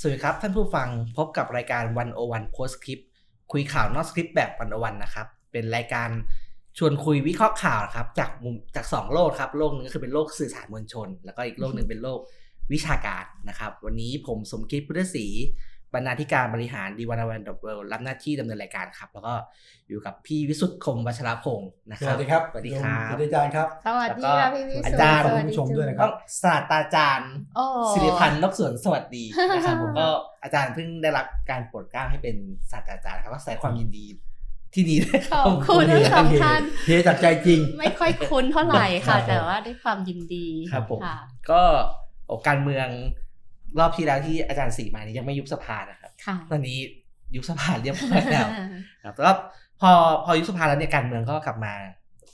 สวัสดีครับ ท่านผู้ฟังพบกับรายการวันโอวันโพสคลิปคุยข่าวนอกสคริปต์แบบวันโอวันนะครับ เป็นรายการชวนคุยวิเคราะห์ข่าวครับจากมุมจากสองโลกครับโลกหนึ่งก็คือเป็นโลกสื่อสารมวลชน แล้วก็อีกโลกหนึ่งเป็นโลกวิชาการนะครับ วันนี้ผมสมคิดพุทธศรี บรรณาธิการบริหารดีวันวันดอทเวรับหน้าที่ดำเนินรายการครับ แล้วก็อยู่กับพี่วิสุทธิ์คมวัชรพงศ์นะสครับวัสดีครับสวัสดีครับสวัสดีอาจารย์ครับสวัสดีแล้วก็ค่ะพี่วิสุทอาธิ์จารย์สวัสผู้ชมด้วยนะคต้รัอบงศาสตราจารย์โอ้สิริพันธ์นกสวนสวัสดีนะครับผมก็อาจารย์เพิ่งได้รับการโปรดเกล้าให้เป็นศาสตราจารย์ครับก็แสดงความยินดีที่ดีด้วยคขรับอบคุณทั้งสองท่านเทจากใจจริง ไม่ค่อยคุ้นเท่าไหร่ครัค่ะบผมแต่ว่าด้วยความยินดีครับผมค่ะก็โอการเมือง รอบที่แล้วที่อาจารย์สีมานี่ยังไม่ยุบสภานะครับค่ะตอนนี้ยุบสภาเรียบร้อยแล้วครับแล้วก็พอพอยุบสภาแล้วเนี่ยการเมืองก็กลับมา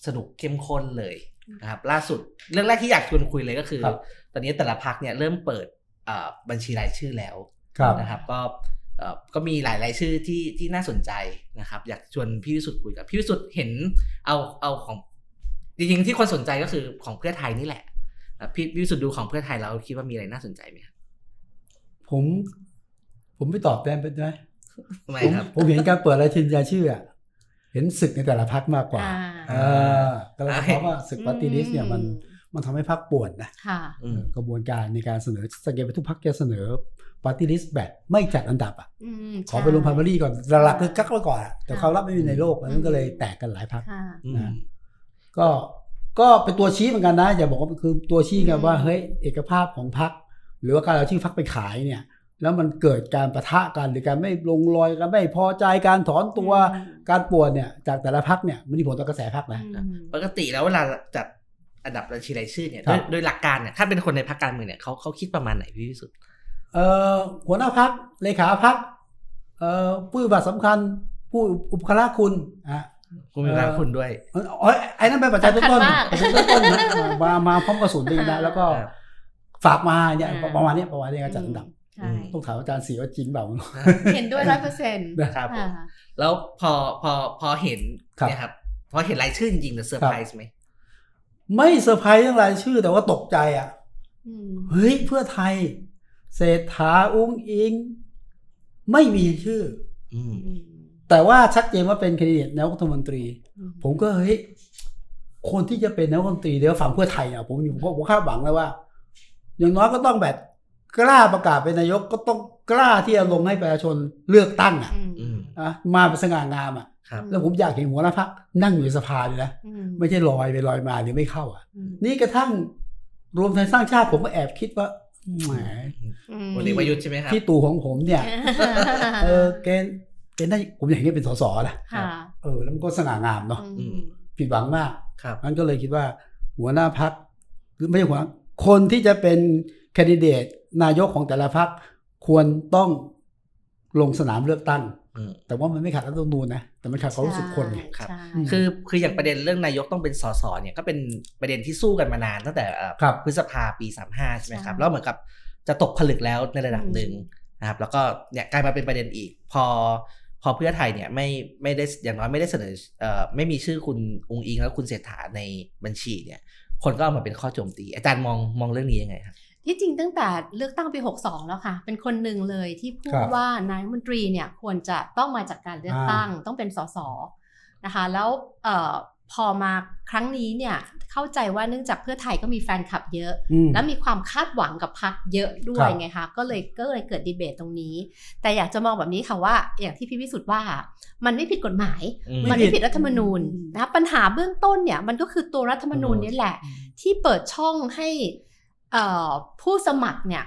สนุกเข้มข้นเลยนะครับ ล่าสุดเรื่องแรกที่อยากชวนคุยเลยก็คือครับตอนนี้แต่ละพักเนี่ยเริ่มเปิดเอ่อบัญชีรายชื่อแล้วครับนะครับ ก็เอ่อก็มีหลายรายชื่อที่ที่น่าสนใจนะครับ อยากชวนพี่วิสุทธ์คุยกับพี่วิสุทธ์เห็นเอาเอาของจริงๆที่คนสนใจก็คือของเพื่อไทยนี่แหละอะพี่พี่วิสุทธ์ดูของเพื่อไทยแล้วคิดว่ามีอะไรน่าสนใจไหมครับ ผม ผมไม่ตอบได้ไหมทำไมผมครับ ผมเห็นการเปิดรายชื่อรายชื่ออะเห็นศึกในแต่ละพักมากกว่าอ่าเออแต่ละเพราะว่าศึกปฏิริษเนี่ยมันมันทำให้พักปวดนะค่ะอืมกระบวนการในการเสนอสังเกตไปทุกพักจะเสนอปฏิริษแบบไม่จัดอันดับอะอืมขอไปลงพันบรีก่อนหลักๆคือกักไว้ก่อนอะแต่เขารับไม่มีในโลกนั้นก็เลยแตกกันหลายพักค่ะอืมนะก็ก็เป็นตัวชี้เหมือนกันนะอย่าบอกว่าคือตัวชี้กันว่าอืมเฮ้ยเอกภาพของพรรค หรือว่าการเอาชื่อพรรคไปขายเนี่ย แล้วมันเกิดการประทะกันหรือการไม่ลงรอยกันไม่พอใจการถอนตัวอืมการป่วนเนี่ย จากแต่ละพรรคเนี่ยมันมีผลต่อกระแสพรรคนะอืมปกติแล้วเวลาจัดอันดับบัญชีรายชื่อเนี่ยครัโดบยโดยหลักการเนี่ยถ้าเป็นคนในพรรคการเมืองเนี่ยเขาเขาคิดประมาณไหนพี่วิสุทธ์เอ่อหัวหน้าพรรคเลขาพรรคเอ่อผู้ปฏิบัติสำคัญผู้อุปการะคุณอะคุณมีการคุณด้วยเอยอ๋อไอ้นั่นเป็นปัจจัยต้นสำคัต้ญนมากปัจจัยต้นต้นนะมามาพร้อมกระสุนดีนะแล้วก็ครับ ฝากมาเนี่ยอ่าประมาณเนี้ยประมาณเนี้ยการจัดอันดับใช่ต้องถามอาจารย์สีว่าจริงเปล่าเห็นด้วยร้อยเปอร์เซ็นต์ครับผมแล้วพอพอพอเห็นครับเนี่ยครับพอเห็นรายชื่อจริงๆเนี่ยเซอร์ไพรส์ไหมไม่เซอร์ไพรส์เรื่องรายชื่อแต่ว่าตกใจอะเฮ้ยเพื่อไทย เศรษฐาอุ๊งอิ๊ง ไม่มีชื่ออืมแต่ว่าชัดเจนว่าเป็นแคนดิเดตนายกรัฐมนตรี ผมก็เฮ้ยคนที่จะเป็นนายกรัฐมนตรีเดี๋ยวฝั่งเพื่อไทยอะผมอยู่ผมคาดหวังเลยว่า อย่างน้อยก็ต้องแบบกล้าประกาศเป็นนายกก็ต้องกล้าที่จะลงให้ประชาชนเลือกตั้งอะอืมอะมาเป็นสง่างามอะครับแล้วผมอยากเห็นหัวหน้าพักนั่งอยู่ในสภาเลยนะไม่ใช่ลอยไปลอยมาหรือไม่เข้าอะ นี่กระทั่งรวมไทยสร้างชาติผมก็แอบคิดว่าแหมพลเอกประยุทธ์ใช่ไหมครับที่ตู่ของผมเนี่ยเออแกแกได้ผมอยากเห็นแกเป็นสสนะค่ะเออ แล้วมันก็สง่างามเนาะอืมผิดหวังมากครับมันก็เลยคิดว่า หัวหน้าพักหรือไม่ใช่หัวหน้า คนที่จะเป็นแคนดิเดตนายกของแต่ละพักควรต้องลงสนามเลือกตั้งอืมแต่ว่ามันไม่ขัดรัฐธรรมนูญนะ แต่มันขัดความรู้สึกคนไงครับใช่อืมคือคืออย่างประเด็นเรื่องนายกต้องเป็นสสเนี่ยก็เป็นประเด็นที่สู้กันมานานตั้งแต่เอ่อครับพฤษภาปี 35 ใช่ไหมครับใช่แล้วเหมือนกับจะตกผลึกแล้วในระดับหนึ่งนะครับ แล้วก็เนี่ยกลายมาเป็นประเด็นอีก พอพอเพื่อไทยเนี่ยไม่ไม่ได้อย่างน้อยไม่ได้เสนอเอ่อไม่มีชื่อคุณองค์อิงแล้วคุณเศรษฐาในบัญชีเนี่ย คนก็เอามาเป็นข้อโจมตี อาจารย์มองมองเรื่องนี้ยังไงครับที่จริงตั้งแต่เลือกตั้งปี 62 แล้วค่ะ เป็นคนหนึ่งเลยที่พูครัดบว่านายกรัฐมนตรีเนี่ยควรจะต้องมาจากการเลือกตั้งต้องเป็นสสนะคะ แล้วเอ่อ พอมาครั้งนี้เนี่ยเข้าใจว่าเนื่องจากเพื่อไทยก็มีแฟนคลับเยอะอืมแล้วมีความคาดหวังกับพักเยอะด้วคยรับไงคะก็เลยก็เลยเกิดดีเบตตรงนี้ แต่อยากจะมองแบบนี้ค่ะว่า อย่างที่พี่วิสุทธ์ว่า มันไม่ผิดกฎหมายอืมมันไม่ผิดรัฐธรรมนูญนะคะปัญหาเบื้องต้นเนี่ยมันก็คือตัวรัฐธรรมนูญนี่แหละ ที่เปิดช่องให้เอ่อผู้สมัครเนี่ย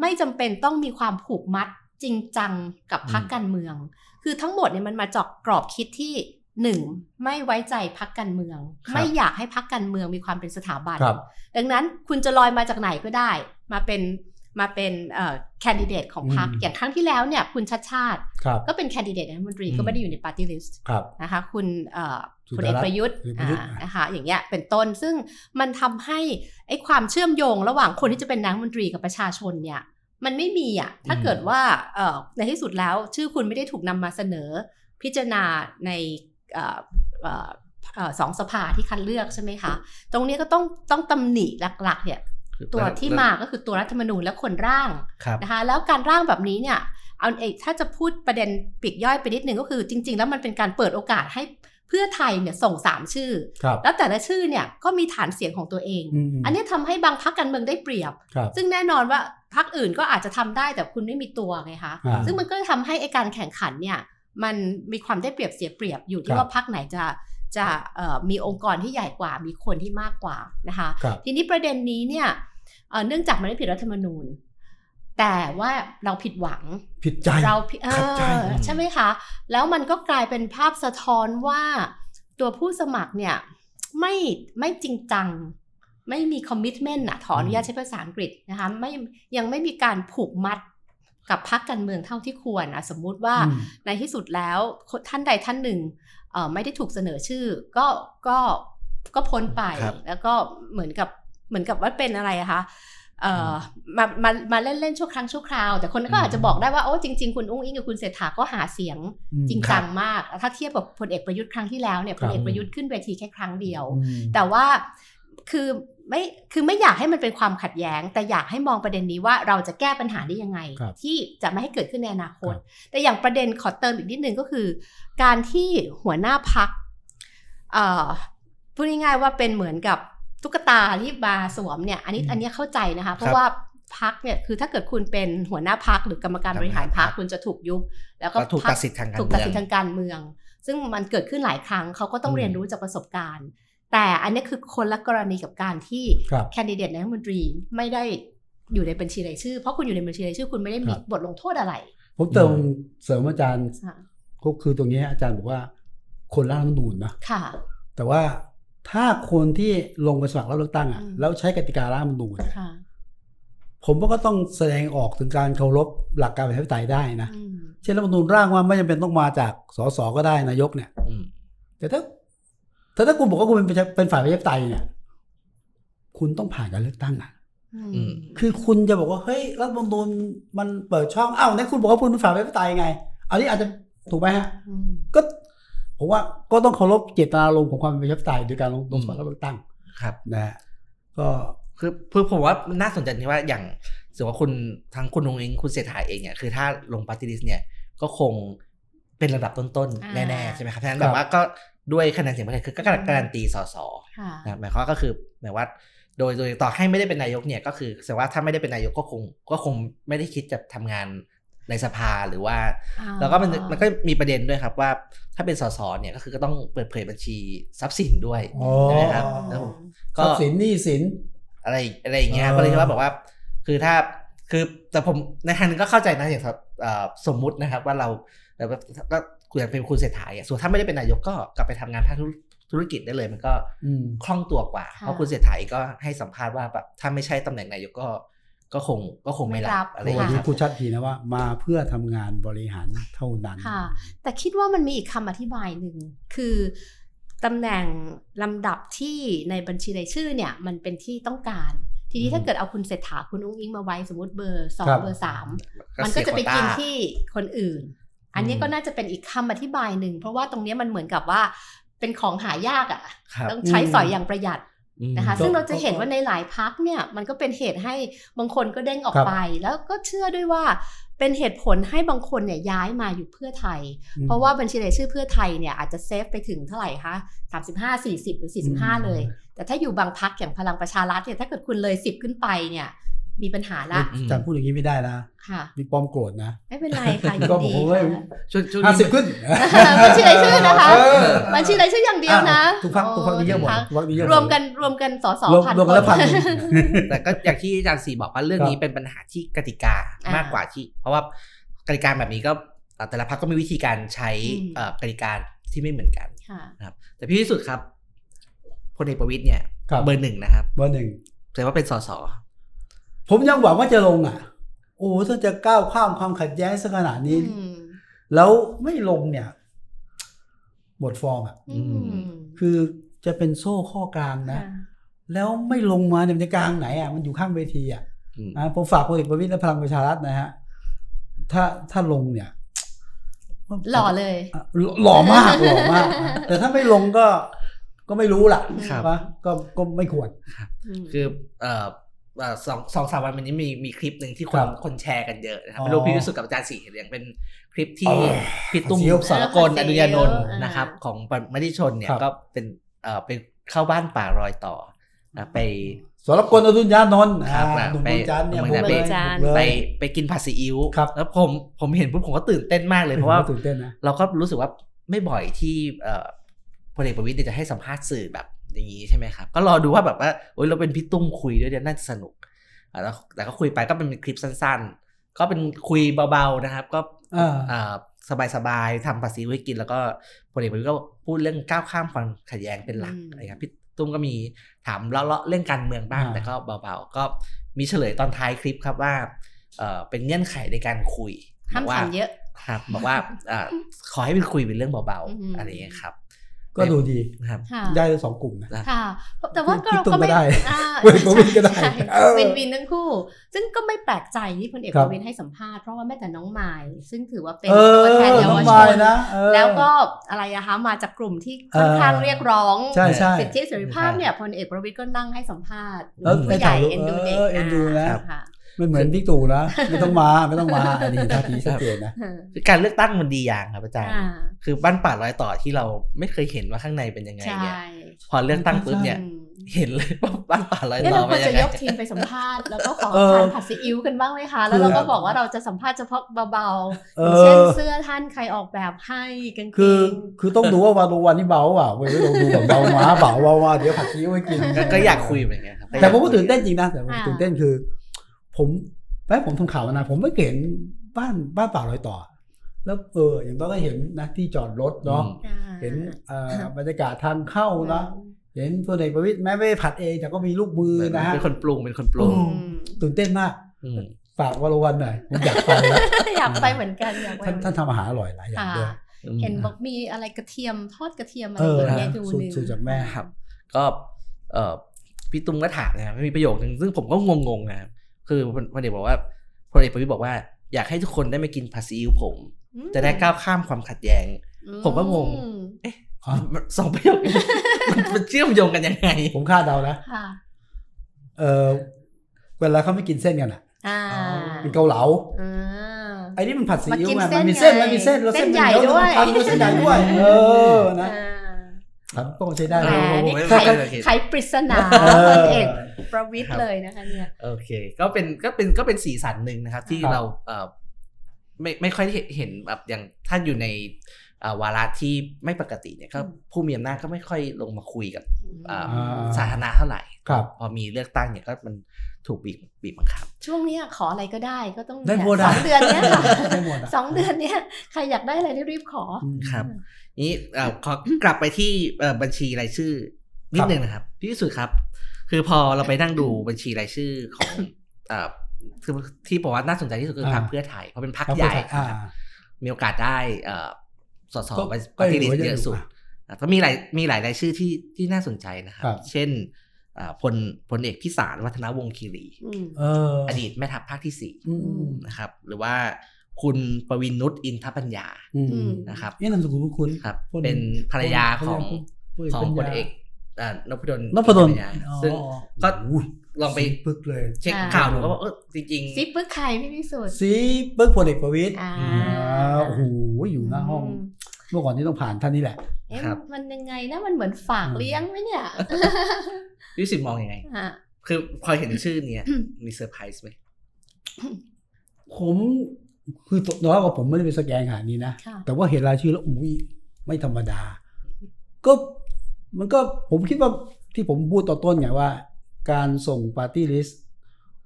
ไม่จำเป็นต้องมีความผูกมัดจริงจังกับพรรคการเมือง คือทั้งหมดเนี่ยมันมาจากกรอบคิดที่ หนึ่งไม่ไว้ใจพรรคการเมืองครับไม่อยากให้พรรคการเมืองมีความเป็นสถาบันครับดังนั้นคุณจะลอยมาจากไหนก็ได้ มาเป็นมาเป็นเอ่อแคนดิเดตของพรรคอืมอย่างครั้งที่แล้วเนี่ยคุณชัชชาติครับก็เป็นแคนดิเดตรัฐมนตรีอืมก็ไม่ได้อยู่ในปาร์ตี้ลิสต์ครับนะคะคุณเอ่อสุพลดารัเอกตน์ประยุทธ์พลเอกประยุทธ์อ่านะคะอย่างเงี้ยเป็นต้นซึ่งมันทำให้ไอ้ความเชื่อมโยงระหว่างคนที่จะเป็นนายกรัฐมนตรีกับประชาชนเนี่ยมันไม่มีอะถ้าเกิดว่าเอ่อในที่สุดแล้วชื่อคุณไม่ได้ถูกนำมาเสนอพิจารณาใน เอ่อเอ่อเอ่อสองสภาที่คัดเลือกใช่ไหมคะ ตรงนี้ก็ต้องต้องตำหนิหลักๆเนี่ยตัวที่มาก็คือตัวรัฐธรรมนูญและคนร่างครับนะคะแล้วการร่างแบบนี้เนี่ยเอาเอกถ้าจะพูดประเด็นปลีกย่อยไปนิดนึงก็คือจริง ๆ แล้วมันเป็นการเปิดโอกาสให้เพื่อไทยเนี่ยส่งสามชื่อครับแล้วแต่ละชื่อเนี่ยก็มีฐานเสียงของตัวเองอืมอันนี้ทำให้บางพักการเมืองได้เปรียบครับซึ่งแน่นอนว่าพักอื่นก็อาจจะทำได้แต่คุณไม่มีตัวไงคะอ่าซึ่งมันก็ทำให้ไอการแข่งขันเนี่ย มันมีความได้เปรียบเสียเปรียบอยู่คที่รับว่าพักไหนจะจะเอ่อมีองค์กรที่ใหญ่กว่ามีคนที่มากกว่านะคะครับทีนี้ประเด็นนี้เนี่ยเอ่อเนื่องจากมันไม่ผิดรัฐธรรมนูญ แต่ว่าเราผิดหวังผิดใจเราผิดเอขัดใจอใช่ไหมคะ แล้วมันก็กลายเป็นภาพสะท้อนว่าตัวผู้สมัครเนี่ยไม่ไม่จริงจัง ไม่มีคอมมิชเมนต์นะขออนุญาตใช้ภาษาอังกฤษนะคะไม่ยังไม่มีการผูกมัด กับพรรคการเมืองเท่าที่ควรนะสมมุติว่าอืมในที่สุดแล้วท่านใดท่านหนึ่งเอ่อไม่ได้ถูกเสนอชื่อ ก็ก็ก็พ้นไปครับแล้วก็เหมือนกับเหมือนกับว่าเป็นอะไรอะคะเอ่อมามามาเล่นเล่นชั่วครั้งชั่วคราว แต่คนก็อาจจะบอกได้ว่าโอ้จริง ๆ คุณอุ้งอิงกับคุณเศรษฐาก็หาเสียงอืมจริงจังมาก ถ้าเทียบกับพลเอกประยุทธ์ครั้งที่แล้วเนี่ยคพรับลเอกประยุทธ์ขึ้นเวทีแค่ครั้งเดียวอืมแต่ว่าคือ ไม่คือไม่อยากให้มันเป็นความขัดแย้ง แต่อยากให้มองประเด็นนี้ว่าเราจะแก้ปัญหาได้ยังไงครับที่จะไม่ให้เกิดขึ้นในอนาคตครับแต่อย่างประเด็นขอเติมอีกนิดนึงก็คือ การที่หัวหน้าพักเอ่อพูดง่ายๆว่าเป็นเหมือนกับตุ๊กตาที่มาสวมเนี่ยอันนี้อืมอันนี้เข้าใจนะคะ เพราะว่าพักเนี่ยคือถ้าเกิดคุณเป็นหัวหน้าพักหรือกรรมการบริหารพักคุณจะถูกยุบแล้วก็ก็ถูกพรรตัดสิทธิ์ทางการถูกเมืตัดองสินทางการเมืองซึ่งมันเกิดขึ้นหลายครั้งเขาก็ต้องอืมเรียนรู้จากประสบการณ์ แต่อันนี้คือคนละกรณีกับการที่ครับแคนดิเดตนายกรัฐมนตรีไม่ได้อยู่ในบัญชีรายชื่อ เพราะคุณอยู่ในบัญชีรายชื่อคุณไม่ได้มีครับบทลงโทษอะไร ผมเติมเสริมอาจารย์ค่ะก็คือตรงนี้อาจารย์บอกว่าคนร่างรัฐธรรมนูญนะค่ะ แต่ว่าถ้าคนที่ลงไปสมัครรับเลือกตั้งอะอืมแล้วใช้กติการ่างรัฐธรรมนูญอะค่ะผมว่าก็ต้องแสดงออกถึงการเคารพหลักการประชาธิปไตยได้นะอืมเช่นรัฐธรรมนูญร่างว่าไม่จำเป็นต้องมาจากสสก็ได้นายกเนี่ยอืมแต่ถ้า แต่ถ้าคุณบอกว่าคุณเป็นประชาเป็นฝ่ายประชาธิปไตยเนี่ย คุณต้องผ่านการเลือกตั้งอะอืมคือคุณจะบอกว่าเฮ้ยรัฐธรรมนูญมันเปิดช่องอ้าวนั่นคุณบอกว่าคุณเป็นฝ่ายประชาธิปไตยไง อันนี้อาจจะถูกไหมฮะมก็ผมว่าก็ต้องเคารพเจตนารมณ์ของความเป็นประชาธิปไตยโดยการลงลงสมัครรับเลือกตั้ง ครับ นะฮะก็คือคือผมว่ามันน่าสนใจที่ว่าอย่างสมมติว่าคุณทั้งคุณนุงอิงคุณเศรษฐาเองเนี่ยคือถ้าลงปฏิริษเนี่ยก็คงเป็นระดับต้นอ่าๆแน่ๆใช่ไหมครับฉะนั้นครับแบบว่าก็ ด้วยคะแนนเสียงประชาชนคือก็การันตีสสค่ะนะหมายความว่าก็คือหมายว่าโดยโดยต่อให้ไม่ได้เป็นนายกเนี่ยก็คือแสดงว่าถ้าไม่ได้เป็นนายกก็คงก็คงไม่ได้คิดจะทำงานในสภาหรือว่าอ่า แล้วก็มันมันก็มีประเด็นด้วยครับว่าถ้าเป็นสสเนี่ยก็คือก็ต้องเปิดเผยบัญชีทรัพย์สินด้วยอ๋อใช่ไหมครับแล้วผมทรัพย์สินหนี้สินอะไรอะไรอย่างเงี้ยเออก็เลยคิดว่าแบบว่า คือถ้าคือแต่ผมในทางหนึงก็เข้าใจนะอย่างครับเอ่อสมมุตินะครับว่าเราแบบก็ คุณเป็นคุณเศรษฐาเนี่ยส่วนถ้าไม่ได้เป็นนายกก็กลับไปทำงานภาคธุรธุรกิจได้เลย มันก็อืมคล่องตัวกว่าค่ะเพราะคุณเศรษฐาเองก็ให้สัมภาษณ์ว่าแบบถ้าไม่ใช่ตำแหน่งนายกก็ก็คงก็คงไม่รับอะไรอย่างวันเงี้ยนี้ครับพูดชัดทีนะว่า มาเพื่อทำงานบริหารเท่านั้นค่ะแต่คิดว่ามันมีอีกคำอธิบายหนึ่งคือตำแหน่งลำดับที่ในบัญชีรายชื่อเนี่ยมันเป็นที่ต้องการ ทีนี้อืมถ้าเกิดเอาคุณเศรษฐาคุณอุ้งอิงมาไว้สมมติเบอร์สองครับเบอร์สามก็มันก็จะไปกินเสียโควต้าที่คนอื่น อันนี้ก็น่าจะเป็นอีกคำอธิบายหนึ่งเพราะว่าตรงเนี้ยมันเหมือนกับว่าเป็นของหายากอะ่ะครับต้องใช้สอยอย่างประหยัดอืมนะคะก็ซึ่งเราจะเห็นว่าในหลายพักเนี่ยมันก็เป็นเหตุให้บางคนก็เด้งออกครับไป แล้วก็เชื่อด้วยว่าเป็นเหตุผลให้บางคนเนี่ยย้ายมาอยู่เพื่อไทยอืมเพราะว่าบัญชีรายชื่อเพื่อไทยเนี่ยอาจจะเซฟไปถึงเท่าไหร่คะ35 40 หรือ 45 เลย แต่ถ้าอยู่บางพักอย่างพลังประชารัฐเนี่ยถ้าเกิดคุณเลย 10 ขึ้นไปเนี่ย มีปัญหาละอืมอาจารย์พูดอย่างนี้ไม่ได้นะค่ะมีป้อมโกรธนะ ไม่เป็นไรค่ะยินก็ดีผมว่าค่ะช่วงช่วงห้านี้สิบขึ้นบัญชีรายชื่อนะคะเออบัญชีรายชื่ออย่างเดียวนะทุกพักทุกพักนี่เยอะหมดโทุกพักนี่เยอะหดรวมกันรวมกันสอสอรวมพันรวมกันแล้วพันคหนึ่งแต่ก็อย่างที่อาจารย์สีบอกว่าเรื่องนี้เป็นปัญหาที่กติกาอ่ามมากกว่าที่ เพราะว่ากติกาแบบนี้ก็เอ่อแต่ละพรรคก็มีวิธีการใช้อืมเอ่อกติกาที่ไม่เหมือนกันค่ะนะครับ แต่พี่ที่สุดครับพลเอกประวิตยเนี่ยครับเบอร์หนึ่งนะครับ เบอร์หนึ่งแสดงว่าเป็นสส ผมยังหวังว่าจะลงอะ โอ้ถ้าจะก้าวข้ามความขัดแย้งสักขนาดนี้อืมแล้วไม่ลงเนี่ย หมดฟอร์มอะอืมคือจะเป็นโซ่ข้อกลางนะค่ะแล้วไม่ลงมาเนี่ยมันจะกลางไหนอะมันอยู่ข้างเวทีอะอืมอ่าผมฝากพลเอกประวิตรและพลังประชารัฐนะฮะถ้าถ้าลงเนี่ย หล่อเลยอะหล่อหล่อมากหล่อมาก แต่ถ้าไม่ลงก็ก็ไม่รู้ล่ะครับว่าก็ก็ไม่ควรมคือเอ่อเอ่อ สองสองสามวันมันนี้มีมีคลิปหนึ่งที่คคนรับคนแชร์กันเยอะนะครับอ๋อไม่รู้พี่วิสุทธ์กับอาจารย์สีเห็นอย่างเป็นคลิปที่อ๋อพี่ตุ้มเสียวสารกลเอออดุญานนท์เออนะครับ ของมติชนเนี่ยครับก็เป็นเอ่อเป็นเข้าบ้านป่ารอยต่อนะไปสรกลอดุญญานนท์ครับอ่าหนุ่มไปเมืองจันทร์เนี่ยเมืบุองกจันทร์เลยเมืองจันทร์บุกเลยไปไปกินผัดซีอิ๊วครับแล้วผมผมเห็นปุ๊บผมก็ตื่นเต้นมากเลยเพราะว่าตื่นเต้นนะเราก็รู้สึกว่าไม่บ่อยที่เอ่อพลเอกประวิตยเนี่ยจะให้สัมภาษณ์สื่อแบบ อย่างนี้ใช่ไหมครับ ก็รอดูว่าแบบว่าโอ้ยเราเป็นพี่ตุ้มคุยด้วยเนี่ยน่าจะสนุกอะแล้วแต่ก็คุยไปก็เป็นคลิปสั้น ๆ ก็เป็นคุยเบาๆนะครับ ก็อ่าอ่าสบายๆทำภาษีไว้กิน แล้วก็พลเอกประวิตยก็พูดเรื่องก้าวข้ามความขัดแย้งเป็นหลักอืมอะไรครับพี่ตุ้มก็มีถามเลาะๆเรื่องการเมืองบ้างอ่าแต่ก็เบาๆ ก็มีเฉลยตอนท้ายคลิปครับว่าเอ่อเป็นเงื่อนไขในการคุยห้ามบอกว่าถามเยอะครับ บอกว่าอ่าขอให้เป็นคุยเป็นเรื่องเบาอืมๆอะไรอย่างเงี้ยครับ ก็ดูดีนะครับค่ะได้สองกลุ่มนะค่ะ แต่ว่าก็พี่เราตุ้มก็ไม่ก็ได้อ่าพลเอกประวิตรก็ได้ใช่เออวินวินทั้งคู่ ซึ่งก็ไม่แปลกใจที่พลเอกครัปบระวิตรให้สัมภาษณ์เพราะว่าแม้แต่น้องมายซึ่งถือว่าเป็นเออตัวแทนเยาน้อวงชมายนนะเออแล้วก็อะไรอะคะมาจากกลุ่มที่ค่อนข้างเออเรียกร้องใช่ใช่สิทธิเสรีภาพเนี่ยพลเอกประวิตรก็นั่งให้สัมภาษณ์เออผู้ใหญ่ถ่ายรูปเอ็นดูเด็กเออเอ็นดูนะอ่าค่ะ ไม่เหมือนบิ๊กตู่นะไม่ต้องมาไม่ต้องมาอันนี้ท่าทีชัดเจนนะคือการเลือกตั้งมันดีอย่างครับอาจารย์อ่าคือบ้านป่ารอยต่อที่เราไม่เคยเห็นว่าข้างในเป็นยังไงใช่เนี่ยพอเลือกตั้งปุ๊บเนี่ยอืมเห็นเลยว่าบ้านป่ารอยเนี่ยต่อเราควเป็รนยัจะงไงยกทีมไปสัมภาษณ์แล้วก็ขอเออทานผัดซีอิ๊วกันบ้างไหมคะ แล้วเราก็บอกว่าเราจะสัมภาษณ์เฉพาะเบาๆเออย่างอเช่นเสื้อท่านใครออกแบบให้กางเกคืองคือต้องดูว่าวันวันนี้เบาอะไม่ต้องดูแบบเบามาเบาเบามาเดี๋ยวผัดซีอิ๊วไว้กินก็ก็อยากคุยเหมือนกันครับแต่ผมก็ตื่นเต้นจริงนะแต่ผมตื่นเต้นคือ ผมแม้ผมทำข่าวมานานผมไม่เห็นบ้านบ้านป่ารอยต่อ แล้วเอออย่างต้องได้เห็นนะที่จอดรถเนาะอ่าเห็นเอ่อบรรยากาศทางเข้านะเห็นพลเอกประวิตยแม้ไม่ได้ผัดเองแต่ก็มีลูกมือนะฮะเป็นคนปรุงเป็นคนปอืรุงมตื่นเต้นมากอืมฝากวรวันหน่อยผมอยากไปแล้วอยากไปเหมือนกันอยากไปท่านท่านทำอาหารอร่อยหลายอย่างค่ะด้วยเห็นบอกมีอะไรกระเทียมทอดกระเทียมอะไรเอออย่างเงี้ยดูสูตรหนึ่งสูตรจากแม่ครับ ก็เอ่อพี่ตุ้มก็ถามนะครับมีประโยคนึงซึ่งผมก็งงๆนะครับ คือพลเอกบอกว่าพลเอกประวิตยบอกว่าอยากให้ทุกคนได้มากินผัดซีอิ๊วผมอืมจะได้ก้าวข้ามความขัดแย้ง ผมก็งงอืมอ๋อมันสองประโยคนี้มันมันเชื่อมโยงกันยังไง ผมคาดเดานะค่ะเออเวลาเขาไม่กินเส้นกันอะอ่าเป็นเกาเหลาอ่าไอ้นี่มันผัดซีอิ๊วมากินไงมันมีเส้นเส้นมันมีเส้นแล้วเส้เส้นนใหญ่มันเยอะด้วยมันมีเส้นใหญ่ด้วย เออนะอ่า ครับก็ใช้ได้แหมเออนี่ผมไขไม่เคยเห็นไขปริศนาเออพลเอกประวิตรเลยนะคะเนี่ยโอเค ก็เป็นก็เป็นก็เป็นสีสันหนึ่งนะครับ ที่ครับเราเอ่อไม่ไม่ค่อยได้เห็นแบบอย่างถ้าอยู่ในอ่าวาระที่ไม่ปกติเนี่ยก็อืมผู้มีอำนาจก็ไม่ค่อยลงมาคุยกับอ่าอ่าสาธารณะเท่าไหร่ครับพอมีเลือกตั้งเนี่ยก็มันถูกบีบบีบบังคับ ช่วงเนี้ยขออะไรก็ได้ก็ต้องได้หมดสอะองเดือนเนี้ยค่ะได้หมดอะสองเดือนเนี้ยใครอยากได้อะไรรีบๆขออืมครับ นี้เอ่อขอกลับไปที่เอ่อบัญชีรายชื่อนิดนึงนะครับพี่สุดครับ คือพอเราไปนั่งดูบัญชีรายชื่อของเอ่อคือที่บอกว่าน่าสนใจที่สุดคือพรรคอ่าเพื่อไทย เพราะเป็นพรรคครับใหญ่อ่านะครับมีโอกาสได้เอ่อสสก็ปก็ฏิถืริอว่าษีเยอะเยอะสุดอยู่อะก็มีหลายมีหลายรายชื่อที่ที่น่าสนใจนะครับครับเช่นอ่าพลพลเอกพิสารวัฒนวงศ์คีรีอืมเอออดีตแม่ทัพภาคที่สี่อืมอืมนะครับ หรือว่า คุณประวินนุชอินทปัญญาอืมอืมนะครับนี่นามสกุลคุณครับพลเป็นภรรยาของพลของพปัลญญาเอกอ่านพดลนพดลปัญญาซึ่งก็อุ้ยลองไปสีปึกเลยเช็คอ่าข่าวดูก็ว่าเออจริงซิปเปอร์ใครพี่พิสุทธิ์สีปึกพลเอกประวิตยอ่าอ่าโอ้โหอยู่หน้าห้องมเมื่อก่อนที่ต้องผ่านท่านนี่แหละเอ๊ะครับมันยังไงนะมันเหมือนฝากอืมเลี้ยงไหมเนี่ยๆพี่สิทธิ์มองยังไงอะคือพอเห็นชื่อเนี้ยมีเซอร์ไพรส์ไหมผม คือตัวน้อยกว่าผมไม่ได้เป็นสแกนขนาดนี้นะค่ะแต่ว่าเห็นรายชื่อแล้วอุ้ยไม่ธรรมดา ก็มันก็ผมคิดว่าที่ผมพูดต่อนต้นไงว่า การส่งปาร์ตี้ลิสต์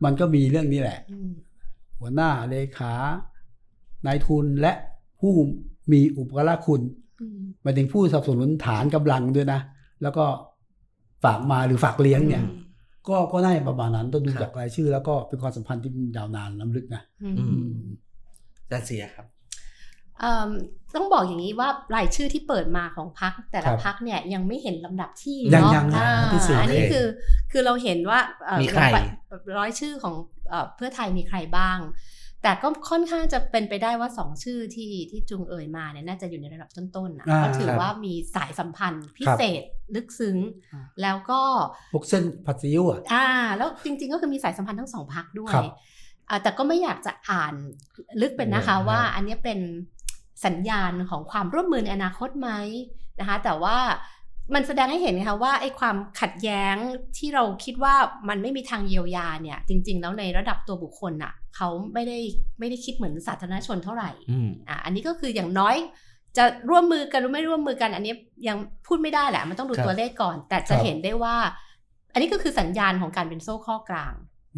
มันก็มีเรื่องนี้แหละอืมหัวหน้าเลขานายทุนและผู้มีอุปการะคุณอืมหมายถึงผู้สนับสนุนฐานกำลังด้วยนะ แล้วก็ฝากมาหรือฝากเลี้ยงเนี่ย ก็ก็น่าจะประมาณนั้นต้องดูครับจากรายชื่อ แล้วก็เป็นความสัมพันธ์ที่มันยาวนานล้ำลึกนะอืมอืมอา จารย์เสียครับเอิ่มต้องบอกอย่างนี้ว่ารายชื่อที่เปิดมาของพรรคแต่ละครับพรรคเนี่ยยังไม่เห็นลำดับที่ยังเนาะยังนะอ่าที่สี่อันนี้โอเคคือคือเราเห็นว่าเอ่อมีใครร้อยชื่อของเอ่อเพื่อไทยมีใครบ้าง แต่ก็ค่อนข้างจะเป็นไปได้ว่าสองชื่อที่ที่จุงเอ่ยมาเนี่ยน่าจะอยู่ในระดับต้นๆนะอ่าก็ถือครับว่ามีสายสัมพันธ์พิครับเศษลึกซึ้งอ่าแล้วก็พวกเส้นผัดซีอิ๊วอะอ่า แล้วจริงๆก็คือมีสายสัมพันธ์ทั้งสองพักด้วยครับอ่า แต่ก็ไม่อยากจะอ่านลึกเป็นนะคะเออว่าอันเนี้ยเป็นสัญญาณของความร่วมมือในอนาคตไหมนะคะ แต่ว่ามันแสดงให้เห็นนะคะว่าไอ้ความขัดแย้งที่เราคิดว่ามันไม่มีทางเยียวยาเนี่ย จริง ๆ แล้วในระดับตัวบุคคลน่ะเขาไม่ได้ไม่ได้คิดเหมือนสาธารณชนเท่าไหร่อืมอะอันนี้ก็คืออย่างน้อยจะร่วมมือกันหรือไม่ร่วมมือกัน อันนี้ยังพูดไม่ได้แหละ มันต้องดูครับตัวเลขก่อน แต่จะครับเห็นได้ว่า อันนี้ก็คือสัญญาณของการเป็นโซ่ข้อกลาง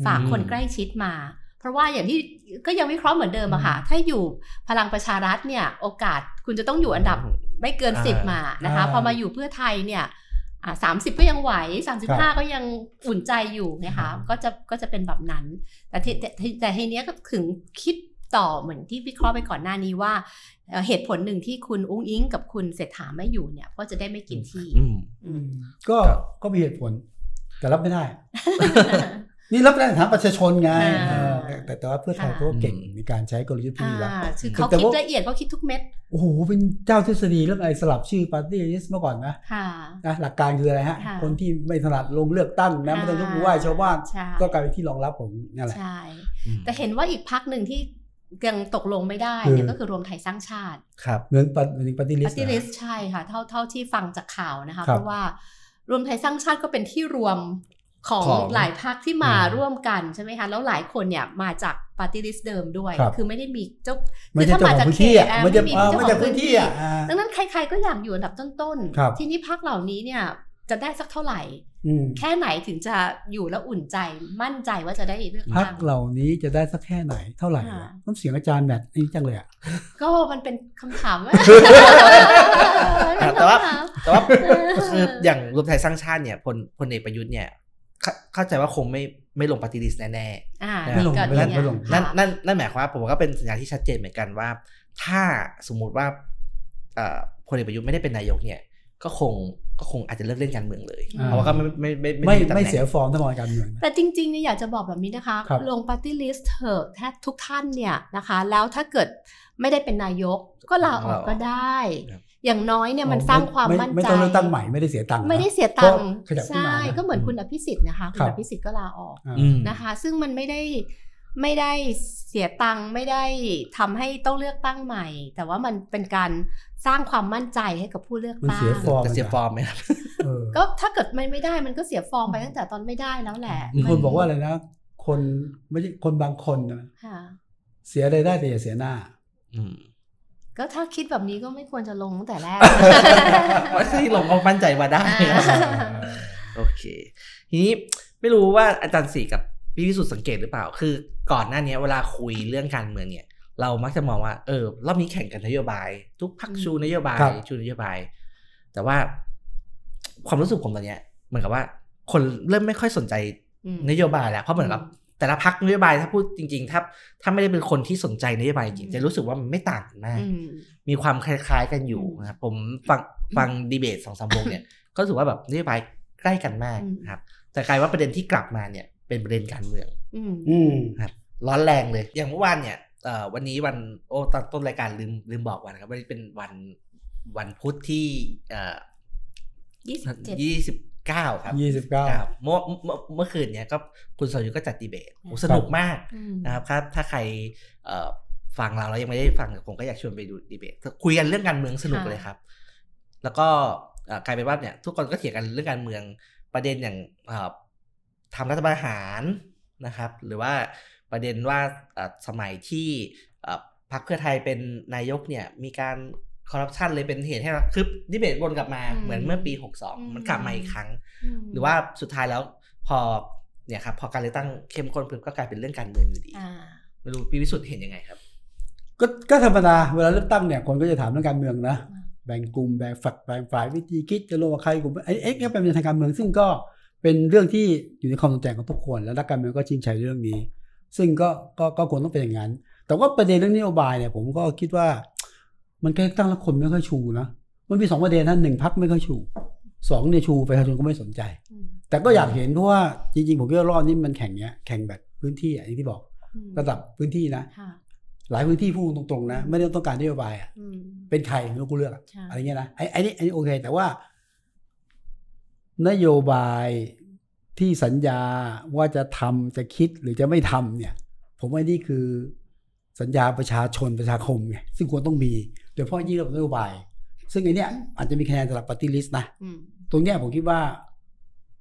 ฝากอืมคนใกล้ชิดมา เพราะว่าอย่างที่ก็ยังวิเคราะห์เหมือนเดิมอะค่ะ ถ้าอยู่พลังประชารัฐเนี่ย โอกาสคุณจะต้องอยู่อันดับไม่เกินอ่าสิบมานะคะอ่าพอมาอยู่เพื่อไทยเนี่ยอ่าสามสิบก็ยังไหวสามสิบห้าก็ยังอุ่นใจอยู่นะคะก็จะก็จะเป็นแบบนั้น แต่ที่แต่แต่แต่ทีเนี้ยก็ถึงคิดต่อเหมือนที่วิเคราะห์ไปก่อนหน้านี้ว่าเอ่อเหตุผลหนึ่งที่คุณอุ้งอิงกับคุณเศรษฐาไม่อยู่เนี่ย ก็จะได้ไม่กินที่อืมอืมก็ครับก็มีเหตุผลแต่รับไม่ได้ นี่รับไม่ได้ถามประชาชนไงอ่าเออแต่แต่ว่าเพื่อไทยค่ะเขาก็เก่งในการใช้กลยุทธ์พวกอ่านี้แล้วคือเขาแต่คิดว่าละเอียดเขาคิดทุกเม็ดโอ้โหเป็นเจ้าทฤษฎีเรื่องอะไรสลับชื่อปาร์ตี้ลิสต์เมื่อก่อนนะค่ะนะหลักการคืออะไรฮะค่ะคนที่ไม่ถนัดลงเลือกตั้งนะไม่ต้องยกมือไหว้ชาวบ้านใช่ก็กลายเป็นที่รองรับของนั่นแหละใช่อืมแต่เห็นว่าอีกพรรคหนึ่งที่ยังตกลงไม่ได้คือเนี่ยก็คือรวมไทยสร้างชาติครับเหมือนปาร์ตี้ปาร์ตี้ลิสปต์ฏิริษใช่ค่ะ เท่าเท่าที่ฟังจากข่าวนะคะครับเพราะว่ารวมไทยสร้างชาติก็เป็นที่รวม ของของหลายพักที่มาอืมร่วมกันใช่ไหมคะแล้วหลายคนเนี่ยมาจากปฏิริษเดิมด้วยครับคือไม่ได้มีเจ้าไม่ใช่เจ้าของพื้นที่อะคือถ้าไม่มาใช่จากเขตอ่าอะไม่ไม่ใช่มีพื้นที่อะอ่าดังนั้นใคร ๆก็อยากอยู่อันดับต้นครับทีนี้พักเหล่านี้เนี่ยจะได้สักเท่าไหร่อืมแค่ไหนถึงจะอยู่แล้วอุ่นใจมั่นใจว่าจะได้เลือกพักตั้งเหล่านี้จะได้สักแค่ไหนเท่าไหร่ค่ะวะน้ำเสียงอาจารย์แบบนี้จังเลยอะก็มันเป็นคำถามว่าครับแต่ว่าเป็นคำถมแต่ว่าคืออย่างรวมไทยสร้างชาติเนี่ยพลพลเอกประยุทธ์เนี่ย เข้าเข้าใจว่าคงไม่ไม่ลงปาร์ตี้ลิสต์แน่อ่าไม่ลงก็ไม่ลงเนี่ยไม่ลงๆนั่นค่ะนั่นนั่นหมายความว่าผมว่าก็เป็นสัญญาณที่ชัดเจนเหมือนกันว่า ถ้าสมมุติว่าเอ่อพลเอกประยุทธ์ไม่ได้เป็นนายกเนี่ย ก็คงก็คงอาจจะเลิกเล่นการเมืองเลยอ่าเพราะว่าก็ไม่ไม่ไม่ไม่ตำแหน่งไม่เสียฟอร์มถ้ามองการเมืองนะแต่จริงๆเนี่ยอยากจะบอกแบบนี้นะคะครับลงปาร์ตี้ลิสต์เถอะถ้าทุกท่านเนี่ยนะคะ แล้วถ้าเกิดไม่ได้เป็นนายกก็ลาออกก็ได้ครับ อย่างน้อยเนี่ยมันสร้างความไมั่นใจไม่ต้องเลือกตั้งใหม่ไม่ได้เสียตังค์นะไม่ได้เสียตังค์ก็ขยับขึ้นมาใช่นะก็เหมือนคุณอภิสิทธิ์นะคะคุครัณบอภิสิทธิ์ก็ลาออกอ่าอืมนะคะ ซึ่งมันไม่ได้ไม่ได้เสียตังค์ไม่ได้ทำให้ต้องเลือกตั้งใหม่ แต่ว่ามันเป็นการสร้างความมั่นใจให้กับผู้เลือกมันตั้งเสียฟอร์มจะเสียฟอร์มไหมครับเออก็ถ้าเกิดมันไม่ได้มันก็เสียฟอร์มไปตั้งแต่ตอนไม่ได้แล้วแหละมีคนมับอกว่าอะไรนะคนไม่ใช่คนบางคนนะค่ะเสียอะไรายได้แต่อย่าเสียหน้าอืม ก็ถ้าคิดแบบนี้ก็ไม่ควรจะลงตั้งแต่แรกว่าที่ลงก็มั่นใจว่าได้อ่าโอเค ทีนี้ไม่รู้ว่าอาจารย์สีกับพี่วิสุทธ์สังเกตหรือเปล่า คือก่อนหน้านี้เวลาคุยเรื่องการเมืองเนี่ย เรามักจะมองว่า เออ รอบนี้แข่งกันนโยบาย ทุกพักชูนโยบายครับชูนโยบาย แต่ว่า ความรู้สึกผมตอนเนี้ยเหมือนกับว่า คนเริ่มไม่ค่อยสนใจอืมนโยบายแล้ว เพราะเหมือนกับ แต่ละพักนโยบายถ้าพูดจริง ๆ ถ้าถ้าไม่ได้เป็นคนที่สนใจนโยบายจริงๆจะรู้สึกว่ามันไม่ต่างกันมากอืมมีความคล้าย ๆ กันอยู่อืมนะครับผมฟังฟังดีเบตสองสามวงเนี่ย ก็รู้สึกว่าแบบนโยบายใกล้กันมากอืมนะครับ แต่กลายว่าประเด็นที่กลับมาเนี่ยเป็นประเด็นการเมืองอืมอืมนะครับร้อนแรงเลย อย่างเมื่อวานเนี่ยเอ่อวันนี้วันโอ้ตอนต้นรายการลืมลืมบอกวันนะครับวันนี้เป็นวันวันพุธที่เอ่อยี่สิบเจ็ด ยี่สิบเก้าครับยี่สิบเก้าครับเมื่อเมื่อเมื่อคืนเนี่ยก็คุณสรยุทธก็จัดดีเบตโอ้สนุกมากอืมนะครับถ้าถ้าใครเอ่อฟังเราแล้วยังไม่ได้ฟังผมก็อยากชวนไปดูดีเบตคุยกันเรื่องการเมืองสนุกค่ะเลยครับ แล้วก็เอ่อกลายเป็นว่าเนี่ยทุกคนก็เถียงกันเรื่องการเมืองประเด็นอย่างเอ่อทำรัฐประหารนะครับ หรือว่าประเด็นว่าเอ่อสมัยที่เอ่อพรรคเพื่อไทยเป็นนายกเนี่ยมีการ คอร์รัปชันเลยเป็นเหตุให้เราคือดีเบตวนกลับมาอืมเหมือนเมื่อปีอืม62 มันกลับมาอีกครั้งมหรือว่าสุดท้ายแล้วพอเนี่ยครับพอการเลือกตั้งเข้มข้นปุ๊บก็กลายเป็นเรื่องการเมืองอยู่ดีอ่าไม่รู้พี่วิสุทธ์เห็นยังไงครับ ก็ก็ธรรมดาเวลาเลือกตั้งเนี่ยคนก็จะถามเรื่องการเมืองนะอืมแบ่งกลุ่มแบ่งฝักแบ่งฝ่ายวิธีคิดจะลงกับใครกลุ่มไอ้เอ็กซ์ก็เป็นทางการเมืองซึ่งก็เป็นเรื่องที่อยู่ในความสนใจของทุกคน และนักการเมืองก็ชิงชัยเรื่องนี้ ซึ่งก็ก็ก็ควรต้องเป็นอย่างนั้น แต่ว่าประเด็นเรื่องนโยบายเนี่ยผมก็คิดว่า มันแค่ตั้งแล้วคนไม่ค่อยชูนะมันมีสองประเด็นนะหนึ่งพักไม่ค่อยชูสองเนี่ยชูประชาชนก็ไม่สนใจอืมแต่ก็อยากเห็นเพราะว่าจริงๆ ผมคิดว่ารอบนี้มันแข่งเนี้ยแข่งแบบพื้นที่อะอย่างที่บอกอืมระดับพื้นที่นะค่ะหลายพื้นที่พูดตรงๆนะไม่ได้ต้องการนโยบายอะอืมเป็นใครไม่รู้กูเลือกอะใช่อะไรเงี้ยนะไอ้ไอ้นี่ไอ้นี่โอเค แต่ว่า นโยบายที่สัญญาว่าจะทำจะคิดหรือจะไม่ทำเนี่ย ผมว่านี่คือสัญญาประชาชนประชาคมไงซึ่งควรต้องมี โดยเฉพาะยิ่งเรื่องนโยบาย ซึ่งไอ้เนี้ยอาจจะมีคะแนนสำหรับปฏิริษนะอืมตรงเนี้ยผมคิดว่า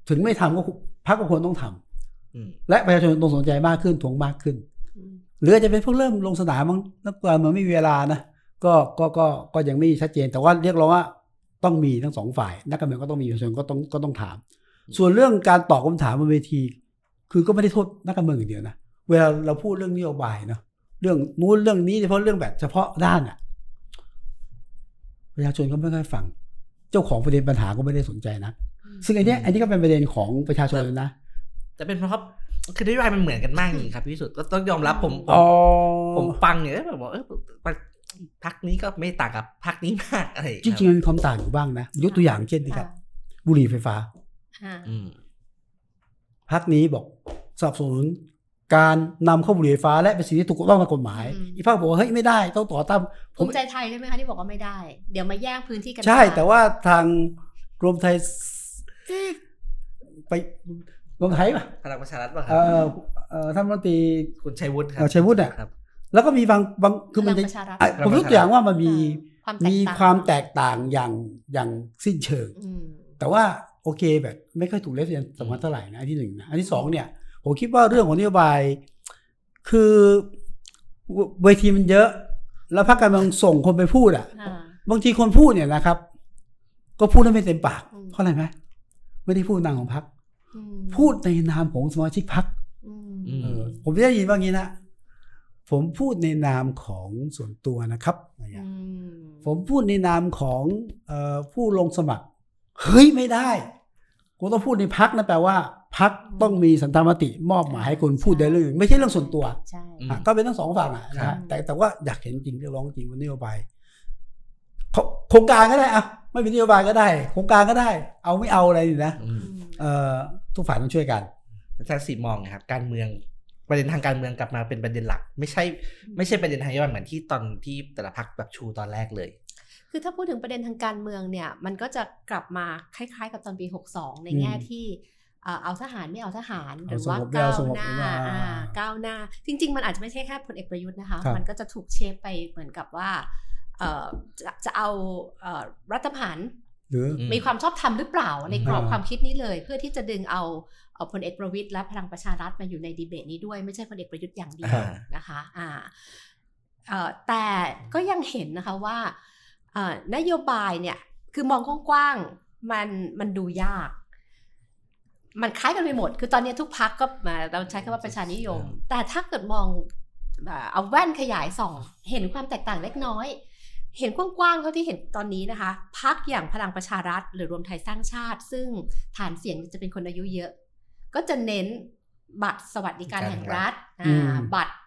ถึงไม่ทำก็พรรคก็ควรต้องทำอืมและประชาชนต้องสนใจมากขึ้นทวงมากขึ้นอืมหรืออาจจะเป็นพวกเริ่มลงสนามมั้งนักการเมืองไม่มีเวลานะก็ก็ก็ก็ยังไม่ชัดเจน แต่ว่าเรียกร้องว่าต้องมีทั้งสองฝ่าย นักการเมืองก็ต้องมีประชาชนก็ต้องก็ต้องถาม ส่วนเรื่องการตอบคำถามบนเวที คือก็ไม่ได้โทษนักการเมืองอย่างเดียวนะเวลาเราพูดเรื่องนโยบายเนาะเรื่องนู้นเรื่องนี้เฉพาะเรื่องแบบเฉพาะด้านอะ ประชาชนก็ไม่ค่อยฟัง เจ้าของประเด็นปัญหาก็ไม่ได้สนใจนะซึ่งอันเนี้ยอันนี้ก็เป็นประเด็นของประชาชนเลยนะจะเป็นเพราะคือนโยบายมันเหมือนกันมากจริงครับพี่สุดก็ต้องยอมรับผมผมอ๋อผมฟังเนี่ยแบบว่าเออพักนี้ก็ไม่ต่างกับพักนี้มากอะไรอย่าจเยคริงๆมันมีความต่างอยู่บ้างนะยกตัวอย่างเช่นนะครับ บุหรี่ไฟฟ้าอ่าอืมพักนี้บอกสนับสนุน การนำเข้าบุหรี่ไฟฟ้าและเป็นสิ่งที่ถูกต้องตามกฎหมายอีกภาคบอกว่าเฮ้ยไม่ได้ต้องต่อต้านผภูมมิใจไทยใช่ไหมคะที่บอกว่าไม่ได้ เดี๋ยวมาแย่งพื้นที่กันใช่มาแต่ว่าทางรวมไทยเอ๊ะไปรวมไทยป่ะพลังประชารัฐป่ะคเอรับอเออท่านรัฐมนตรี คุณชัยวุฒิครัเอ่อชัยวุฒิอะ ครับ แล้วก็มีบางบางคือพมัลันงจะประชารัฐอะผมยกตัวอย่างว่ามันมี ความแตกมีต่างความแตกต่างอย่างอย่างสิ้นเชิง อืม แต่ว่าโอเคแบบไม่ค่อยถูกเลฟเซียนสำคัญเท่าไหร่นะอันที่หนึ่งนะอันที่สองเนี่ย ผมคิดว่าเรื่องของนโยบาย คือเวเวทีมันเยอะ แล้วพรรคการเมืองส่งคนไปพูดอะอ่าบางทีคนพูดเนี่ยนะครับ ก็พูดได้ไม่เต็มปากอืมเพราะอะไรไหมไม่ได้พูดนามของพรรคอืมพูดในนามของสมาชิกพรรคอืมอืมเออผมได้ยินว่างี้นะผมพูดในนามของส่วนตัวนะครับอะไรเงี้ยอืมผมพูดในนามของเออผู้ลงสมัคร เฮ้ยไม่ได้กูต้องพูดในพักนะแปลว่า พักต้องมีสันธรรมติมอบหมายให้คนพูดได้เรื่องอื่นไม่ใช่เรื่องส่วนตัวใช่อืมอะก็เป็นทั้งสองฝั่งอะนะครัฮะบแต่แต่ว่าอยากเห็นจริงเรียกร้องจริงว่านโยบายโคโครงการก็ได้อะไม่เป็นนโยบายก็ได้ โครงการก็ได้ เอาไม่เอาอะไรนี่นะอืมอืมเอ่อทุกฝ่ายต้องช่วยกันอาจารย์สีมองนะครับการเมืองประเด็นทางการเมืองกลับมาเป็นประเด็นหลัก ไม่ใช่ ไม่ใช่ประเด็นทางนโยบายเหมือนที่ตอนที่แต่ละพรรคแบบชูตอนแรกเลย คือถ้าพูดถึงประเด็นทางการเมืองเนี่ย มันก็จะกลับมาคล้าย ๆ กับตอนปี 62 ในแง่อืมที่ เอ่อเอาทหารไม่เอาทหารหเอารือว่าสงบไม่ก้าเอาวสงบหน้าว่าอ่าก้าวหน้า จริง ๆ มันอาจจะไม่ใช่แค่พลเอกประยุทธ์นะคะครับมันก็จะถูกเชฟไปเหมือนกับว่าเอ่อจะจะเอาเอ่อรัฐประหารหรืออืมมีความชอบธรรมหรือเปล่าในกรอบอ่าความคิดนี้เลย เพื่อที่จะดึงเอาเอาพลเอกประวิตยและพลังประชารัฐมาอยู่ในดีเบตนี้ด้วยไม่ใช่พลเอกประยุทธ์อย่างเดียวอ่านะคะอ่าเอ่อแต่ก็ยังเห็นนะคะว่าเอ่อนโยบายเนี่ยคือมองกว้างๆมันมันดูยาก มันคล้ายกันไปหมด คือตอนนี้ทุกพักก็มาเราใช้คำว่าประชานิยม แต่ถ้าเกิดมองเอ่อเอาแว่นขยายส่อง เห็นความแตกต่างเล็กน้อย เห็นกว้างๆเท่าที่เห็นตอนนี้นะคะ พักอย่างพลังประชารัฐ หรือรวมไทยสร้างชาติ ซึ่งฐานเสียงจะเป็นคนอายุเยอะ ก็จะเน้นบัตรสวัสดิการแห่งรัฐอืมอ่าบัตรเอ่อ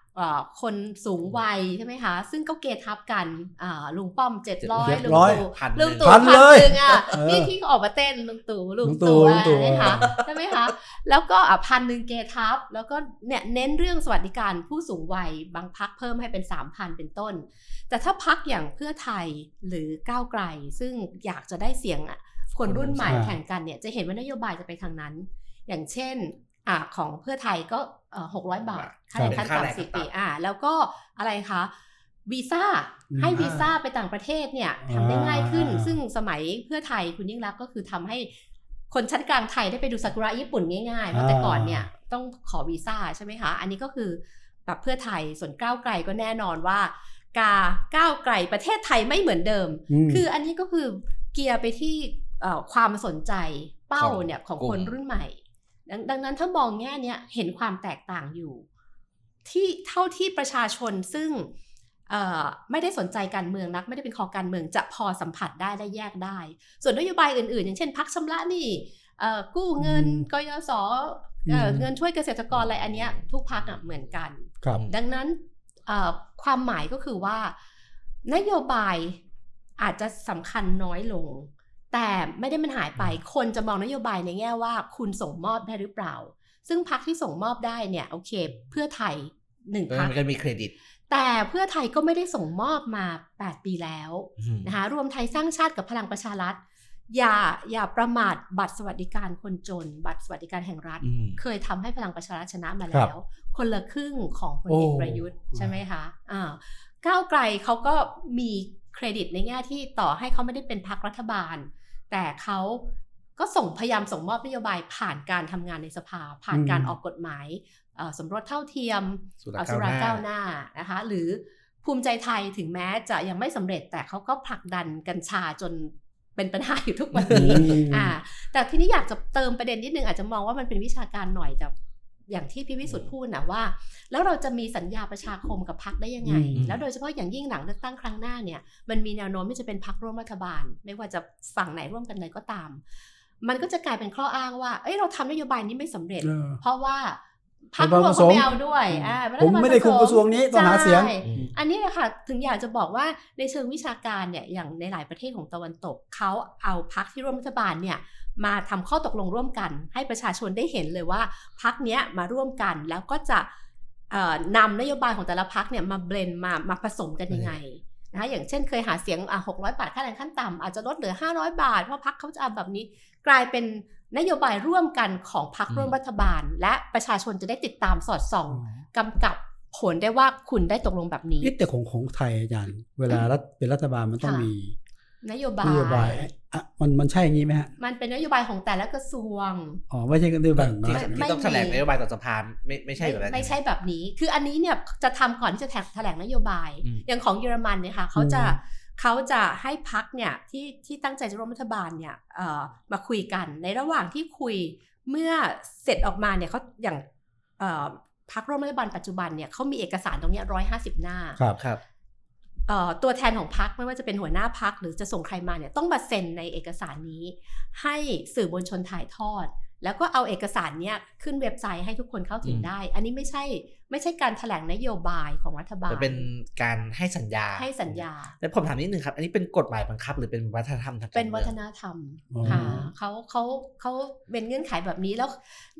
คนสูงวัยใช่ไหมคะ ซึ่งก็เกทับกันอ่าลุงป้อมเจ็ดร้อย700ลุงตู่พันหลุนึ่งงตู่พันเลยหนึ่งอะเออนี่ที่เขาออกมาเต้นลุงตู่ลุงลุงตู่ตู่ลุงตู่อะนะคะใช่ไหมคะแล้วก็อะพันหนึ่งเกทับแล้วก็เนี่ยเน้นเรื่องสวัสดิการผู้สูงวัยบางพักเพิ่มให้เป็นสามพันเป็นต้น แต่ถ้าพักอย่างเพื่อไทยหรือก้าวไกล ซึ่งอยากจะได้เสียงอะคนรุ่นใหม่ใช่แข่งกันเนี่ยจะเห็นว่านโยบายจะไปทางนั้น อย่างเช่น อะของเพื่อไทยก็หกร้อยบาทค่าแรงขั้นค่าแรงต่ำสี่ขั้นต่ำปีอะแล้วก็อะไรคะวีซ่าอืมให้วีซ่าไปต่างประเทศเนี่ยทำได้ง่ายขึ้นอ่าซึ่งสมัยเพื่อไทยคุณยิ่งรักษณ์ก็คือทำให้คนชั้นกลางไทยได้ไปดูซากุระญี่ปุ่นง่ายๆ เพราะแต่ก่อนเนี่ยต้องขอวีซ่าใช่ไหมคะ อันนี้ก็คือแบบเพื่อไทยส่วนก้าวไกลก็แน่นอนว่า กาก้าวไกลประเทศไทยไม่เหมือนเดิมมคืออันนี้ก็คือเกียร์ไปที่เอ่อความสนใจเป้าของเนี่ยของกลุ่มคนรุ่นใหม่ ดงดังนั้นถ้ามองแง่เนี้ยเห็นความแตกต่างอยู่ ที่เท่าที่ประชาชนซึ่งเอ่อไม่ได้สนใจการเมืองนัก ไม่ได้เป็นคอการเมืองจะพอสัมผัสได้และแยกได้ ส่วนนโยบายอื่นๆ อย่างเช่นพักชำระหนี้เอ่อกู้เงินอืมกยศเอ่ออมเงินช่วยเกษตรกรอะไรอันเนี้ยทุกพักอะเหมือนกันครับดังนั้นเอ่อความหมายก็คือว่านโยบายอาจจะสำคัญน้อยลง แต่ไม่ได้มันหายไป คนจะมองนโยบายในแง่ว่าคุณส่งมอบได้หรือเปล่า ซึ่งพักที่ส่งมอบได้เนี่ยโอเค เพื่อไทยหนึ่งเออพักมันก็มีเครดิต แต่เพื่อไทยก็ไม่ได้ส่งมอบมา 8 ปีแล้วอืมนะคะรวมไทยสร้างชาติกับพลังประชารัฐอย่าอย่าประมาทบัตรสวัสดิการคนจน บัตรสวัสดิการแห่งรัฐอืมเคยทำให้พลังประชารัฐชนะมาครัแล้วบคนละครึ่งของพลเอกโอ้ประยุทธ์ใช่ไหมคะอ่าก้าวไกลเขาก็มีเครดิตในแง่ที่ต่อให้เขาไม่ได้เป็นพรรครัฐบาล แต่เขาก็ส่งพยายามส่งมอบนโยบายผ่านการทำงานในสภา ผ่านการออกกฎหมายเอ่อสมรสเท่าเทียมสุราเอ่อก้าวหน้าก้าวหน้านะคะหรือภูมิใจไทยถึงแม้จะยังไม่สำเร็จแต่เขาก็ผลักดันกัญชาจนเป็นปัญหาอยู่ทุกวันนี้อ่าแต่ทีนี้อยากจะเติมประเด็นนิดนึงอาจจะมองว่ามันเป็นวิชาการหน่อยแต่ อย่างที่พี่วิสุทธ์พูดนะว่า แล้วเราจะมีสัญญาประชาคมกับพักได้ยังไงอืมแล้วโดยเฉพาะอย่างยิ่งหลังเลือกตั้งครั้งหน้าเนี่ยมันมีแนวโน้มที่จะเป็นพักร่วมรัฐบาล ไม่ว่าจะฝั่งไหนร่วมกันเลยก็ตาม มันก็จะกลายเป็นข้ออ้างว่า เอ้ยเราทำนโยบายนี้ไม่สำเร็จเออเพราะว่าพักรัฐร่บาลวมเขาไม่ผสมเอาด้วยอ่าผมไม่ได้คุมกระทรวงนี้ต้องหาเสียงใช่อืมอันนี้แหละค่ะถึงอยากจะบอกว่าในเชิงวิชาการเนี่ยอย่างในหลายประเทศของตะวันตกเขาเอาพักที่ร่วมรัฐบาลเนี่ย มาทำข้อตกลงร่วมกัน ให้ประชาชนได้เห็นเลยว่าพักเนี้ยมาร่วมกันแล้วก็จะเอ่อนำนโยบายของแต่ละพักเนี่ยมาเบลนมามาผสมกันยังไงนะคะอย่างเช่นเคยหาเสียงอะ600บาทค่าแรงขั้นต่ำอาจจะลดเหลือ 500 บาท เพราะพักเขาจะเอาแบบนี้ กลายเป็นนโยบายร่วมกันของพักร่วมรัฐบาล และประชาชนจะได้ติดตามสอดส่องกำกับผลได้ว่าคุณได้ตกลงแบบนี้เอ๊ะแต่ของของไทยอาจารย์เวลารัฐเป็นรัฐบาลมันต้องค่ะมีนโยบานยโยบาย อะมันมันใช่อย่างนี้ไหมฮะ มันเป็นนโยบายของแต่ละกระทรวง อ๋อ ไม่ใช่กันด้วยแบ่งที่นะไม่ที่ต้องแถลงนโยบายต่อสภาไม่ไม่ใช่แบบนั้น ไม่ใช่แบบนี้ คืออันนี้เนี่ยจะทำก่อนที่จะแถแถลงนโยบายอืมอย่างของเยอรมันเนี่ยค่ะเขาจะเขาจะให้พักเนี่ยที่ที่ตั้งใจจะร่วมรัฐบาลเนี่ยเอ่อมาคุยกัน ในระหว่างที่คุยเมื่อเสร็จออกมาเนี่ยเขาอย่างเอ่อพักร่วมรัฐบาลปัจจุบันเนี่ยเขามีเอกสารตรงเนี้ร้อยห้าสิบหน้า ครับครับเอ่อ ตัวแทนของพักไม่ว่าจะเป็นหัวหน้าพักหรือจะส่งใครมาเนี่ยต้องมาเซ็นในเอกสารนี้ ให้สื่อมวลชนถ่ายทอด แล้วก็เอาเอกสารเนี้ยขึ้นเว็บไซต์ให้ทุกคนเข้าถึงอืมได้ อันนี้ไม่ใช่ไม่ใช่การแถลงนโยบายของรัฐบาลมันเป็นการให้สัญญาให้สัญญาแล้วผมถามนิดนึงครับ อันนี้เป็นกฎหมายบังคับ หรือเป็นวัฒนธรรมทางการเป็นวัฒมืองนธรรมอ๋อค่ะเขาเขาเขาเป็นเงื่อนไขแบบนี้แล้ว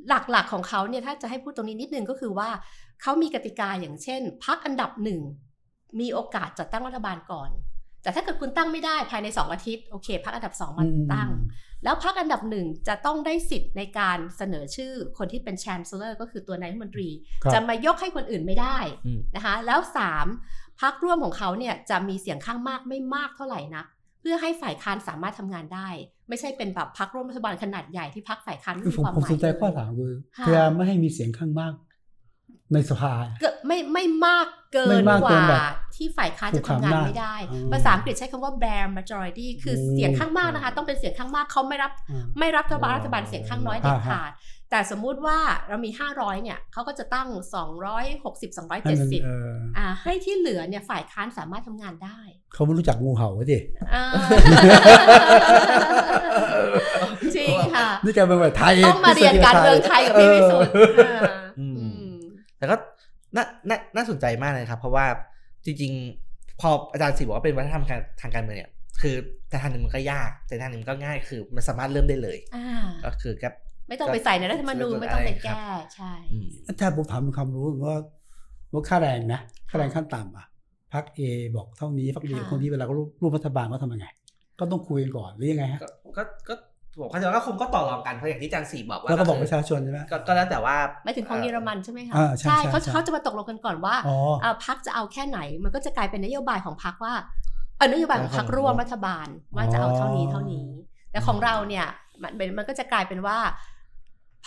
หลักๆของเขาเนี่ยถ้าจะให้พูดตรงนี้นิดนึงก็คือว่าเขามีกติกาอย่างเช่นพักอันดับหนึ่ง มีโอกาสจัดตั้งรัฐบาลก่อน แต่ถ้าเกิดคุณตั้งไม่ได้ภายใน 2 อาทิตย์ โอเคพักอันดับสองมาอืมตั้ง แล้วพักอันดับหนึ่งจะต้องได้สิทธิ์ในการเสนอชื่อคนที่เป็น chancellor ก็คือตัวนายกรัฐมนตรีครับจะมายกให้คนอื่นไม่ได้อืมนะคะแล้วสามพักร่วมของเขาเนี่ยจะมีเสียงข้างมากไม่มากเท่าไหร่นะเพื่อให้ฝ่ายค้านสามารถทำงานได้ ไม่ใช่เป็นแบบพักร่วมรัฐบาลขนาดใหญ่ที่พักฝ่ายค้านไม่คือมีผมความหผมมายสนใจเลยข้อถามคือค่ะพยายามไม่ให้มีเสียงข้างมาก ในสภาเกิดไม่ไม่มากเกิไม่นมากกเกิว่านแบบที่ฝ่ายค้านจะถูกทำงานอำนาจไม่ได้อืมภาษาอังกฤษใช้คำว่า bare majority คือเสียงข้างมากนะคะ ต้องเป็นเสียงข้างมากเขาไม่รับอ่าไม่รับรัฐบาลรัฐบาลเสียงข้างน้อยเด็ดอ่าฮะขาด แต่สมมุติว่าเรามี 500 เนี่ยเขาก็จะตั้ง 260ให้มัน270เอออ่าให้ที่เหลือเนี่ยฝ่ายค้านสามารถทำงานได้เขาไม่รู้จักงูเห่าดิอ่าจริงค่ะนี่แกเป็นแบบไทยต้องมาเรียนการเมืองไทยกับพี่วิสุทธิ์อ่าอืมอืม แต่ก็น่าน่าน่าสนใจมากเลยครับ เพราะว่าจริงๆ พออาจารย์สิบอกว่าเป็นวัฒนธรรมทางทางการเมืองเนี่ยคือแต่ทางหนึ่งมันก็ยาก แต่ทางหนึ่งมันก็ง่ายคือมันสามารถเริ่มได้เลยอ่าก็คือกับไม่ต้องไปใส่ในรัฐธรรมนูญไม่ต้องไปแก้ใช่อืมถ้าผมถามเป็นความรู้ว่าว่าค่าแรงนะค่าแรงขั้นต่ำอะพักเอบอกเท่านี้พักเอค่ะคนที่เวลาเขาร่วมรัฐบาลเขาทำยังไง ก็ต้องคุยกันก่อนหรือยังไงฮะก็ก็ ก็ผมเข้าใจว่าก็คงก็ต่อรองกันเพราะอย่างที่อาจารย์สี่บอกว่าแล้วก็บอกคืประชาชนใช่ไหมก็ก็แล้วแต่ว่าไม่ถึงของเยอรมันใช่ไหมคะอ่าใช่ใช่เขาใช่เขาจะมาตกลงกันก่อนว่าอ๋อเอ่อพักจะเอาแค่ไหน มันก็จะกลายเป็นนโยบายของพักว่าเออนโยบายของพักร่วมรัฐบาลว่าจะเอาเท่านี้เท่านี้ แต่ของเราเนี่ยมันมันมันก็จะกลายเป็นว่า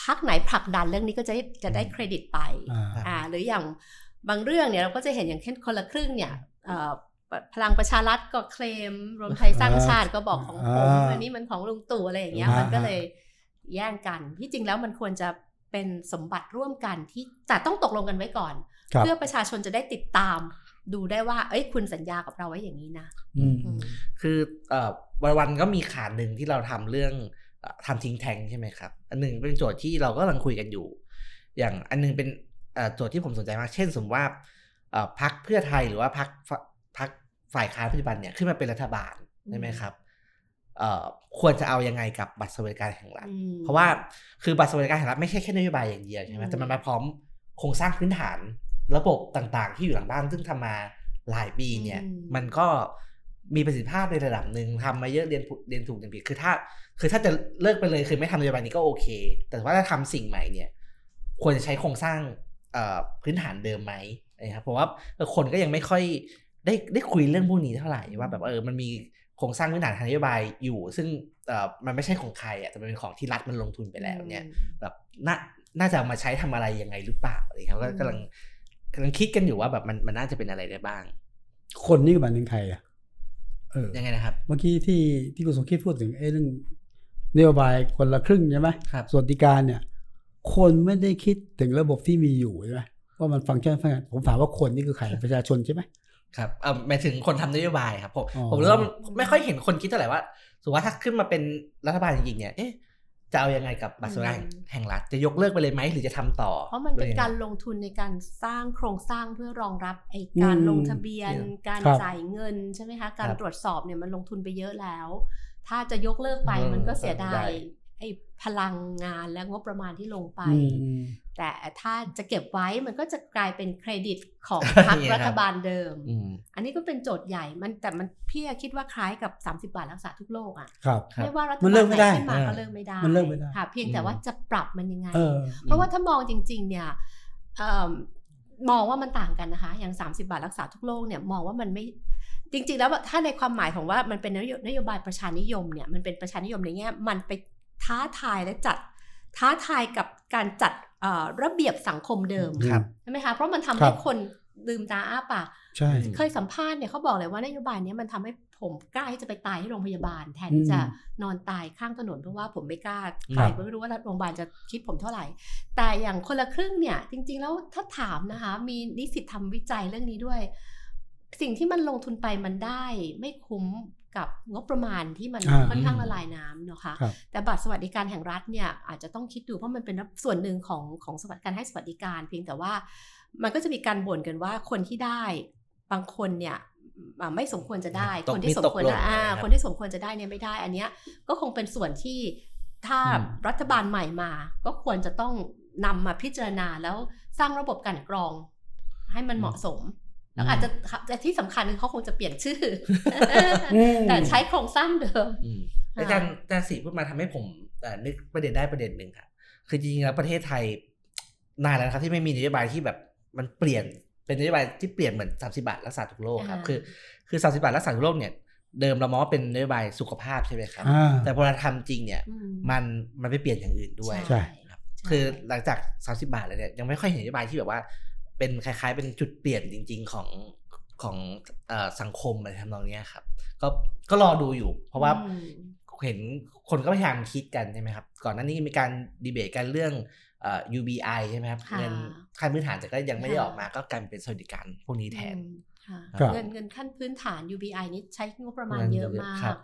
พักไหนผลักดันเรื่องนี้ก็จะได้จะได้เครดิตไปอ่าอ่าหรืออย่างบางเรื่องเนี่ยเราก็จะเห็นอย่างเช่นคนละครึ่งเนี่ยเอ่อ พลังประชารัฐก็เคลม รวมไทยสร้างชาติก็บอกของผมอ่าอันนี้มันของลุงตู่อะไรอย่างเงี้ยอ่ามัมันก็เลยแย่งกัน ที่จริงแล้วมันควรจะเป็นสมบัติร่วมกันที่แต่ต้องตกลงกันไว้ก่อนครับเพื่อประชาชนจะได้ติดตาม ดูได้ว่า เอ้ยคุณสัญญากับเราไว้อย่างนี้นะอืมอืมคือเอ่อวันวันๆก็มีขาดหนึ่งที่เราทำเรื่องเอ่อทำทิ้งแทงใช่ไหมครับ อันหนึ่งเป็นโจทย์ที่เราก็กำลังคุยกันอยู่ อย่างอันหนึงเป็นเอ่อโจทย์ที่ผมสนใจมาก เช่น สมมติว่าเอ่อพักเพื่อไทยหรือว่าพักพัก ฝ่ายค้านปัจจุบันเนี่ยขึ้นมาเป็นรัฐบาลใช่ไหมครับเอ่อควรจะเอายังไงกับบัตรสวัสดิการแห่งรัฐอืมเพราะว่าคือบัตรสวัสดิการแห่งรัฐไม่ใช่แค่นโยบายอย่างเดียวใช่ไหมอืมแต่มันมาพร้อมโครงสร้างพื้นฐานระบบต่างๆ ที่อยู่หลังบ้านซึ่งทำมาหลายปีเนี่ยอืมมันก็มีประสิทธิภาพในระดับหนึ่งทำมาเยอะเรียนถูกเรียนถูกเรียนผิดคือถ้า คือถ้าจะเลิกไปเลยคือไม่ทำนโยบายนี้ก็โอเค แต่ว่าถ้าทำสิ่งใหม่เนี่ย ควรจะใช้โครงสร้างเอ่อพื้นฐานเดิมไหมนะครับเพราะว่าเออคนก็ยังไม่ค่อย ได้ได้คุยเรื่องพวกนี้เท่าไหร่ว่าแบบเออมันมีโครงสร้างพื้นฐานทางนโยบายอยู่ ซึ่งเอ่อมันไม่ใช่ของใครอะแต่มันเป็นของที่รัฐมันลงทุนไปแล้วเนี่ยแบบน่าน่าจะเอามาใช้ทำอะไรยังไงหรือเปล่าอะไรครับก็อืมกำลังกำลังคิดกันอยู่ว่าแบบมันมันน่าจะเป็นอะไรได้บ้าง คนนี่ก็หมายถึงใครอะเออยังไงนะครับ เมื่อกี้ที่ที่คุณสมคิดพูดถึงไอ้เรื่องนโยบายคนละครึ่งใช่ไหมครับสวัสดิการเนี่ย คนไม่ได้คิดถึงระบบที่มีอยู่ใช่ไหมว่ามันฟังก์ชันฟังก์ชันผมถามว่าคนนี่คือใครประชาชนใช่ไหม ครับเออหมายถึงคนทำนโยบายครับผมอ๋อผมรู้ว่ามันไม่ค่อยเห็นคนคิดเท่าไหร่ว่าสมมติว่าถ้าขึ้นมาเป็นรัฐบาลจริงๆเนี่ยเอ๊ะจะเอายังไงกับบัตรสวัสดิการอืมแห่งรัฐจะยกเลิกไปเลยไหมหรือจะทำต่อ เพราะมันเป็นหอยังไงการลงทุนในการสร้างโครงสร้างเพื่อรองรับไอ้การอืมลงทะเบียนครับการครับจ่ายเงินใช่ไหมคะการครับตรวจสอบเนี่ยมันลงทุนไปเยอะแล้ว ถ้าจะยกเลิกไปอืมมันก็เสียดาได้ยไอ้พลังงานและงบประมาณที่ลงไปอืมอืม แต่ถ้าจะเก็บไว้มันก็จะกลายเป็นเครดิตของพรรคเนี่ยครับรัฐบาลเดิมอืมอันนี้ก็เป็นโจทย์ใหญ่มันแต่มันพี่คิดว่าคล้ายกับ 30 บาทรักษาทุกโรคอะครับครับไม่ว่ารัฐมันบาเลิลกไม่ไหนได้ขึ้นมาอ่าก็เลิกไม่ได้มันเลิกไม่ได้ค่ะเพียงแต่ว่าจะปรับมันยังไงเออเพราะว่าถ้ามองจริง ๆ เนี่ยเอิ่มมองว่ามันต่างกันนะคะ อย่าง 30 บาทรักษาทุกโรคเนี่ยมองว่ามันไม่จริง ๆ แล้วถ้าในความหมายของว่ามันเป็นนโยนโยบายประชานิยมเนี่ยมันเป็นประชานิยมในแง่มันไปท้าทายและจัดท้าทายกับการจัดเอ่อ ระเบียบสังคมเดิมครับใช่ไหมคะเพราะมันทำครัให้บคนลืมตาอ้าปากใช่อืมเคยสัมภาษณ์เนี่ยเขาบอกเลยว่านโยบายเนี้ยมันทำให้ผมกล้าที่จะไปตายที่โรงพยาบาล แทนที่จะอืมนอนตายข้างถนนเพราะว่าผมไม่กล้าครัตายบไม่รู้ว่าโรงพยาบาลจะคิดผมเท่าไหร่ แต่อย่างคนละครึ่งเนี่ย จริง ๆ แล้วถ้าถามนะคะ มีนิสิตทำวิจัยเรื่องนี้ด้วย สิ่งที่มันลงทุนไปมันได้ ไม่คุ้ม กับงบประมาณที่มันอ่าค่อนข้างละลายน้ำเนอะคะครับแต่บัตรสวัสดิการแห่งรัฐเนี่ยอาจจะต้องคิดดูเพราะมันเป็นส่วนหนึ่งของของสวัสดิการให้สวัสดิการ เพียงแต่ว่ามันก็จะมีการบ่นกันว่าคนที่ได้บางคนเนี่ยอ่าไม่สมควรจะได้ตกคนที่สมควรมีตกหล่จะนอ่านะครับคนที่สมควรจะได้เนี่ยไม่ได้ อันเนี้ยก็คงเป็นส่วนที่ถ้าอืมรัฐบาลใหม่มา ก็ควรจะต้องนำมาพิจารณาแล้วสร้างระบบกลันกรองให้มันเหมาะสม แล้วอาจจะแต่ที่สำคัญคือเขาคงจะเปลี่ยนชื่ออมแต่ใช้โครงสร้างเดิมอืมอาจารย์อาจารย์ศรีพูดมาทำให้ผมเอ่อนึกประเด็นได้ประเด็นหนึ่งครับคือจริงๆแล้วประเทศไทยนานแล้วนะครับที่ไม่มีนโยบายที่แบบมันเปลี่ยนเป็นนโยบายที่เปลี่ยนเหมือนสามสิบาทรักษาทุกโรคครับอ่าคือคือสามสิบาทรักษาทุกโรคเนี่ยเดิมเรามองว่าเป็นนโยบายสุขภาพใช่ไหมครับอ่าแต่พอเราทำจริงเนี่ยอืมมันมันไปเปลี่ยนอย่างอื่นด้วยใช่ครับคือหลังจาก 30 บาทแล้วเนี่ยยังไม่ค่อยเห็นนโยบายที่แบบว่า เป็นคล้าย ๆ เป็นจุดเปลี่ยนจริง ๆของของเอ่อสังคมอะไรทำนองเนี้ยครับ ก็ก็รอดูอยู่ เพราะว่าอืมเห็นคนก็พยายามคิดกันใช่ไหมครับ ก่อนหน้านี้มีการดีเบตกันเรื่องเอ่อ UBI ใช่ไหมครับค่ะเงินขั้นพื้นฐานแต่ก็ยังไม่ได้ค่ะออกมาก็กลายเป็นสวัสดิการพวกนี้แทนอืมค่ะครับเงินเงินขั้นพื้นฐาน UBI นี้ใช้งบประมาณเงินเยอะเยอะมากครับ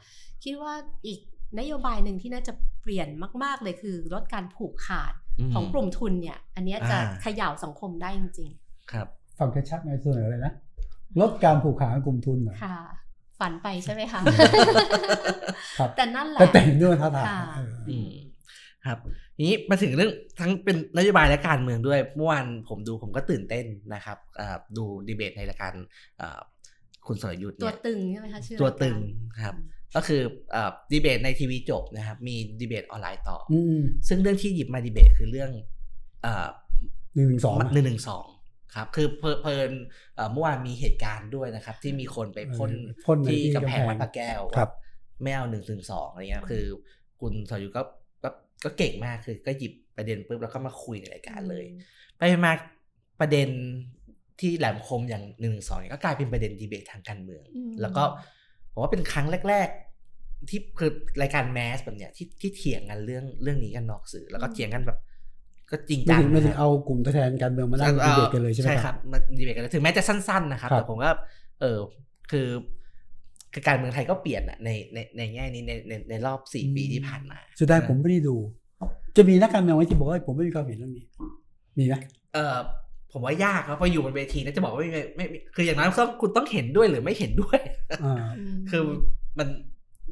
คิดว่าอีกนโยบายหนึ่งที่น่าจะเปลี่ยนมาก ๆ เลยคือลดการผูกขาดมของกลุ่มทุนเนี่ย อันเนี้ยจะอ่าเขย่าสังคมได้จริง ครับฟังชัดๆในอยเสนอเลยนะลดการผูกขาดของกลุ่มทุนหน่อยๆค่ะ ฝันไปใช่ไหมคะครับแต่นั่นแหละแต่แต่เห็นด้วยท้าทายค่ะเอออืมครับทีนี้มาถึงเรื่องทั้งเป็นนโยบายและการเมืองด้วยเมื่อวานผมดูผมก็ตื่นเต้นนะครับอ่าดูดีเบตในรายการอ่าคุณสรยุทธ์ตัวเนี่ยตึงใช่ไหมคะชื่อตัวรายการตึงครับ ก็คืออ่าดีเบตในทีวีจบนะครับ มีดีเบตออนไลน์ต่อออืมซึ่งเรื่องที่หยิบมาดีเบตคือเรื่องอ่าหนึ่งหนึ่งสองหนึ่งหนึ่งสอง ครับ คือเพลิเพลินเอ่อเมื่อวานมีเหตุการณ์ด้วยนะครับ ที่มีคนไปพ่นพ่นในที่ที่กำแพงกำแพงวัดพระแก้วครับไม่เอาหนึ่งถึงสองอะไรเงี้ยคือ คุณสรยุทธ์ก็ก็ก็เก่งมากคือ ก็หยิบประเด็นปุ๊บแล้วก็มาคุยในรายการเลย ไปมาประเด็นที่แหลมคมอย่างหนึ่งสองก็กลายเป็นประเด็นดีเบตทางการเมืองอืมแล้วก็ผมว่าเป็นครั้งแรก ๆ ที่คือรายการแมสแบบเนี้ยที่ที่เถียงกันเรื่องเรื่องนี้กันนอกสื่อ แล้วก็เถียงกันแบบ ก็จริงไม่จังถึงไม่ถึงนะครับเอากลุ่มตัวแทนการเมืองมานั่งดีเบตกันเลยใช่ไหมใช่คครัรับบมาดีเบตกันเลยถึงแม้จะสั้นๆนะครับครับแต่ผมก็เออคือคือการเมืองไทยก็เปลี่ยนอะในในในแง่นี้ในในในรอบสี่ปีที่ผ่านมาสุดท้ายผมไม่ได้ดู จะมีนักการเมืองไว้ที่บอกว่าผมไม่มีความเห็นเรื่องนี้มีไหมเออผมว่ายากครับพออยู่บนเวทีแล้วจะบอกว่าไม่ไม่ไม่ไม่คืออย่างนั้นต้องคุณต้องเห็นด้วยหรือไม่เห็นด้วยอ่ามคือมัน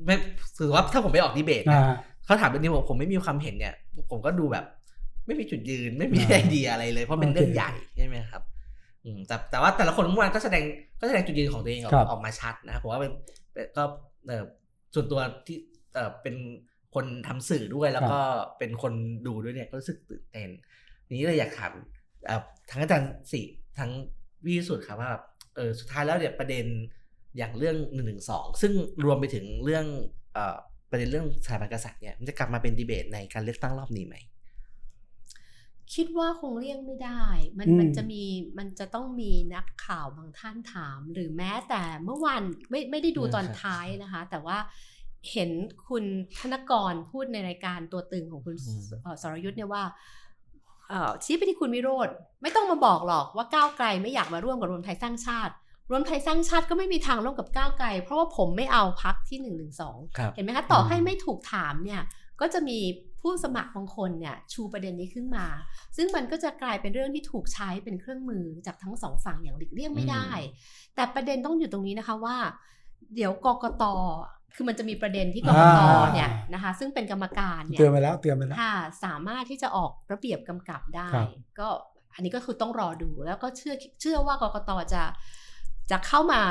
ไม่ถือว่าถ้าผมไปออกดีเบตอ่านะเขาถามแบบนี้ผมผมไม่มีความเห็นเนี่ย ผมก็ดูแบบ ไม่มีจุดยืนไม่มีอ่าไอเดียอะไรเลย เพราะเป็นโอเคเรื่องใหญ่ใช่ไหมครับอืมแต่แต่ว่าแต่ละคนเมื่อวานก็แสดงก็แสดงจุดยืนของตัวเองออกครับออกมาชัดนะครับผมว่าเป็นเป็นก็เออส่วนตัวที่เออเป็นคนทำสื่อด้วยแล้วก็เป็นคนดูด้วยเนี่ยก็รู้สึกตื่นเต้นนี้เลยอยากถามเอ่อทั้งอาจารย์สิทั้งวิสุทธ์ครับว่าแบบเออสุดท้ายแล้วเนี่ยประเด็นอย่างเรื่องหนึ่งหนึ่งสองซึ่งรวมไปถึงเรื่องเอ่อประเด็นเรื่องสถาบันกษัตริย์เนี่ยมันจะกลับมาเป็นดีเบตในการเลือกตั้งรอบนี้ไหม คิดว่าคงเลี่ยงไม่ได้ มันอืมมันจะมีมันจะต้องมีนักข่าวบางท่านถาม หรือแม้แต่เมื่อวานไม่ไม่ได้ดูตอนครับท้ายนะคะ แต่ว่าเห็นคุณธนกรพูดในรายการตัวตึงของคุณเอ่อสรยุทธ์เนี่ยว่าเอ่อชี้ไปที่คุณวิโรธไม่ต้องมาบอกหรอกว่าก้าวไกลไม่อยากมาร่วมกับรวมไทยสร้างชาติ รวมไทยสร้างชาติก็ไม่มีทางร่วมกับก้าวไกล เพราะว่าผมไม่เอาพักที่หนึ่งหนึ่งสองครับเห็นไหมคะต่อให้ไม่ถูกถามเนี่ยก็จะมี ผู้สมัครบางคนเนี่ยชูประเด็นนี้ขึ้นมา ซึ่งมันก็จะกลายเป็นเรื่องที่ถูกใช้เป็นเครื่องมือจากทั้งสองฝั่งอย่างหลีกเลี่ยงไม่ได้ แต่ประเด็นต้องอยู่ตรงนี้นะคะว่า เดี๋ยวกกตคือมันจะมีประเด็นที่กกตอ่าเนี่ยนะคะ ซึ่งเป็นกรรมการเนี่ยเตือนไปแล้วเตือนไปแล้วค่ะสามารถที่จะออกระเบียบกำกับได้ครับก็อันนี้ก็คือต้องรอดูแล้วก็เชื่อเชื่อว่ากกตจะจะเข้ามา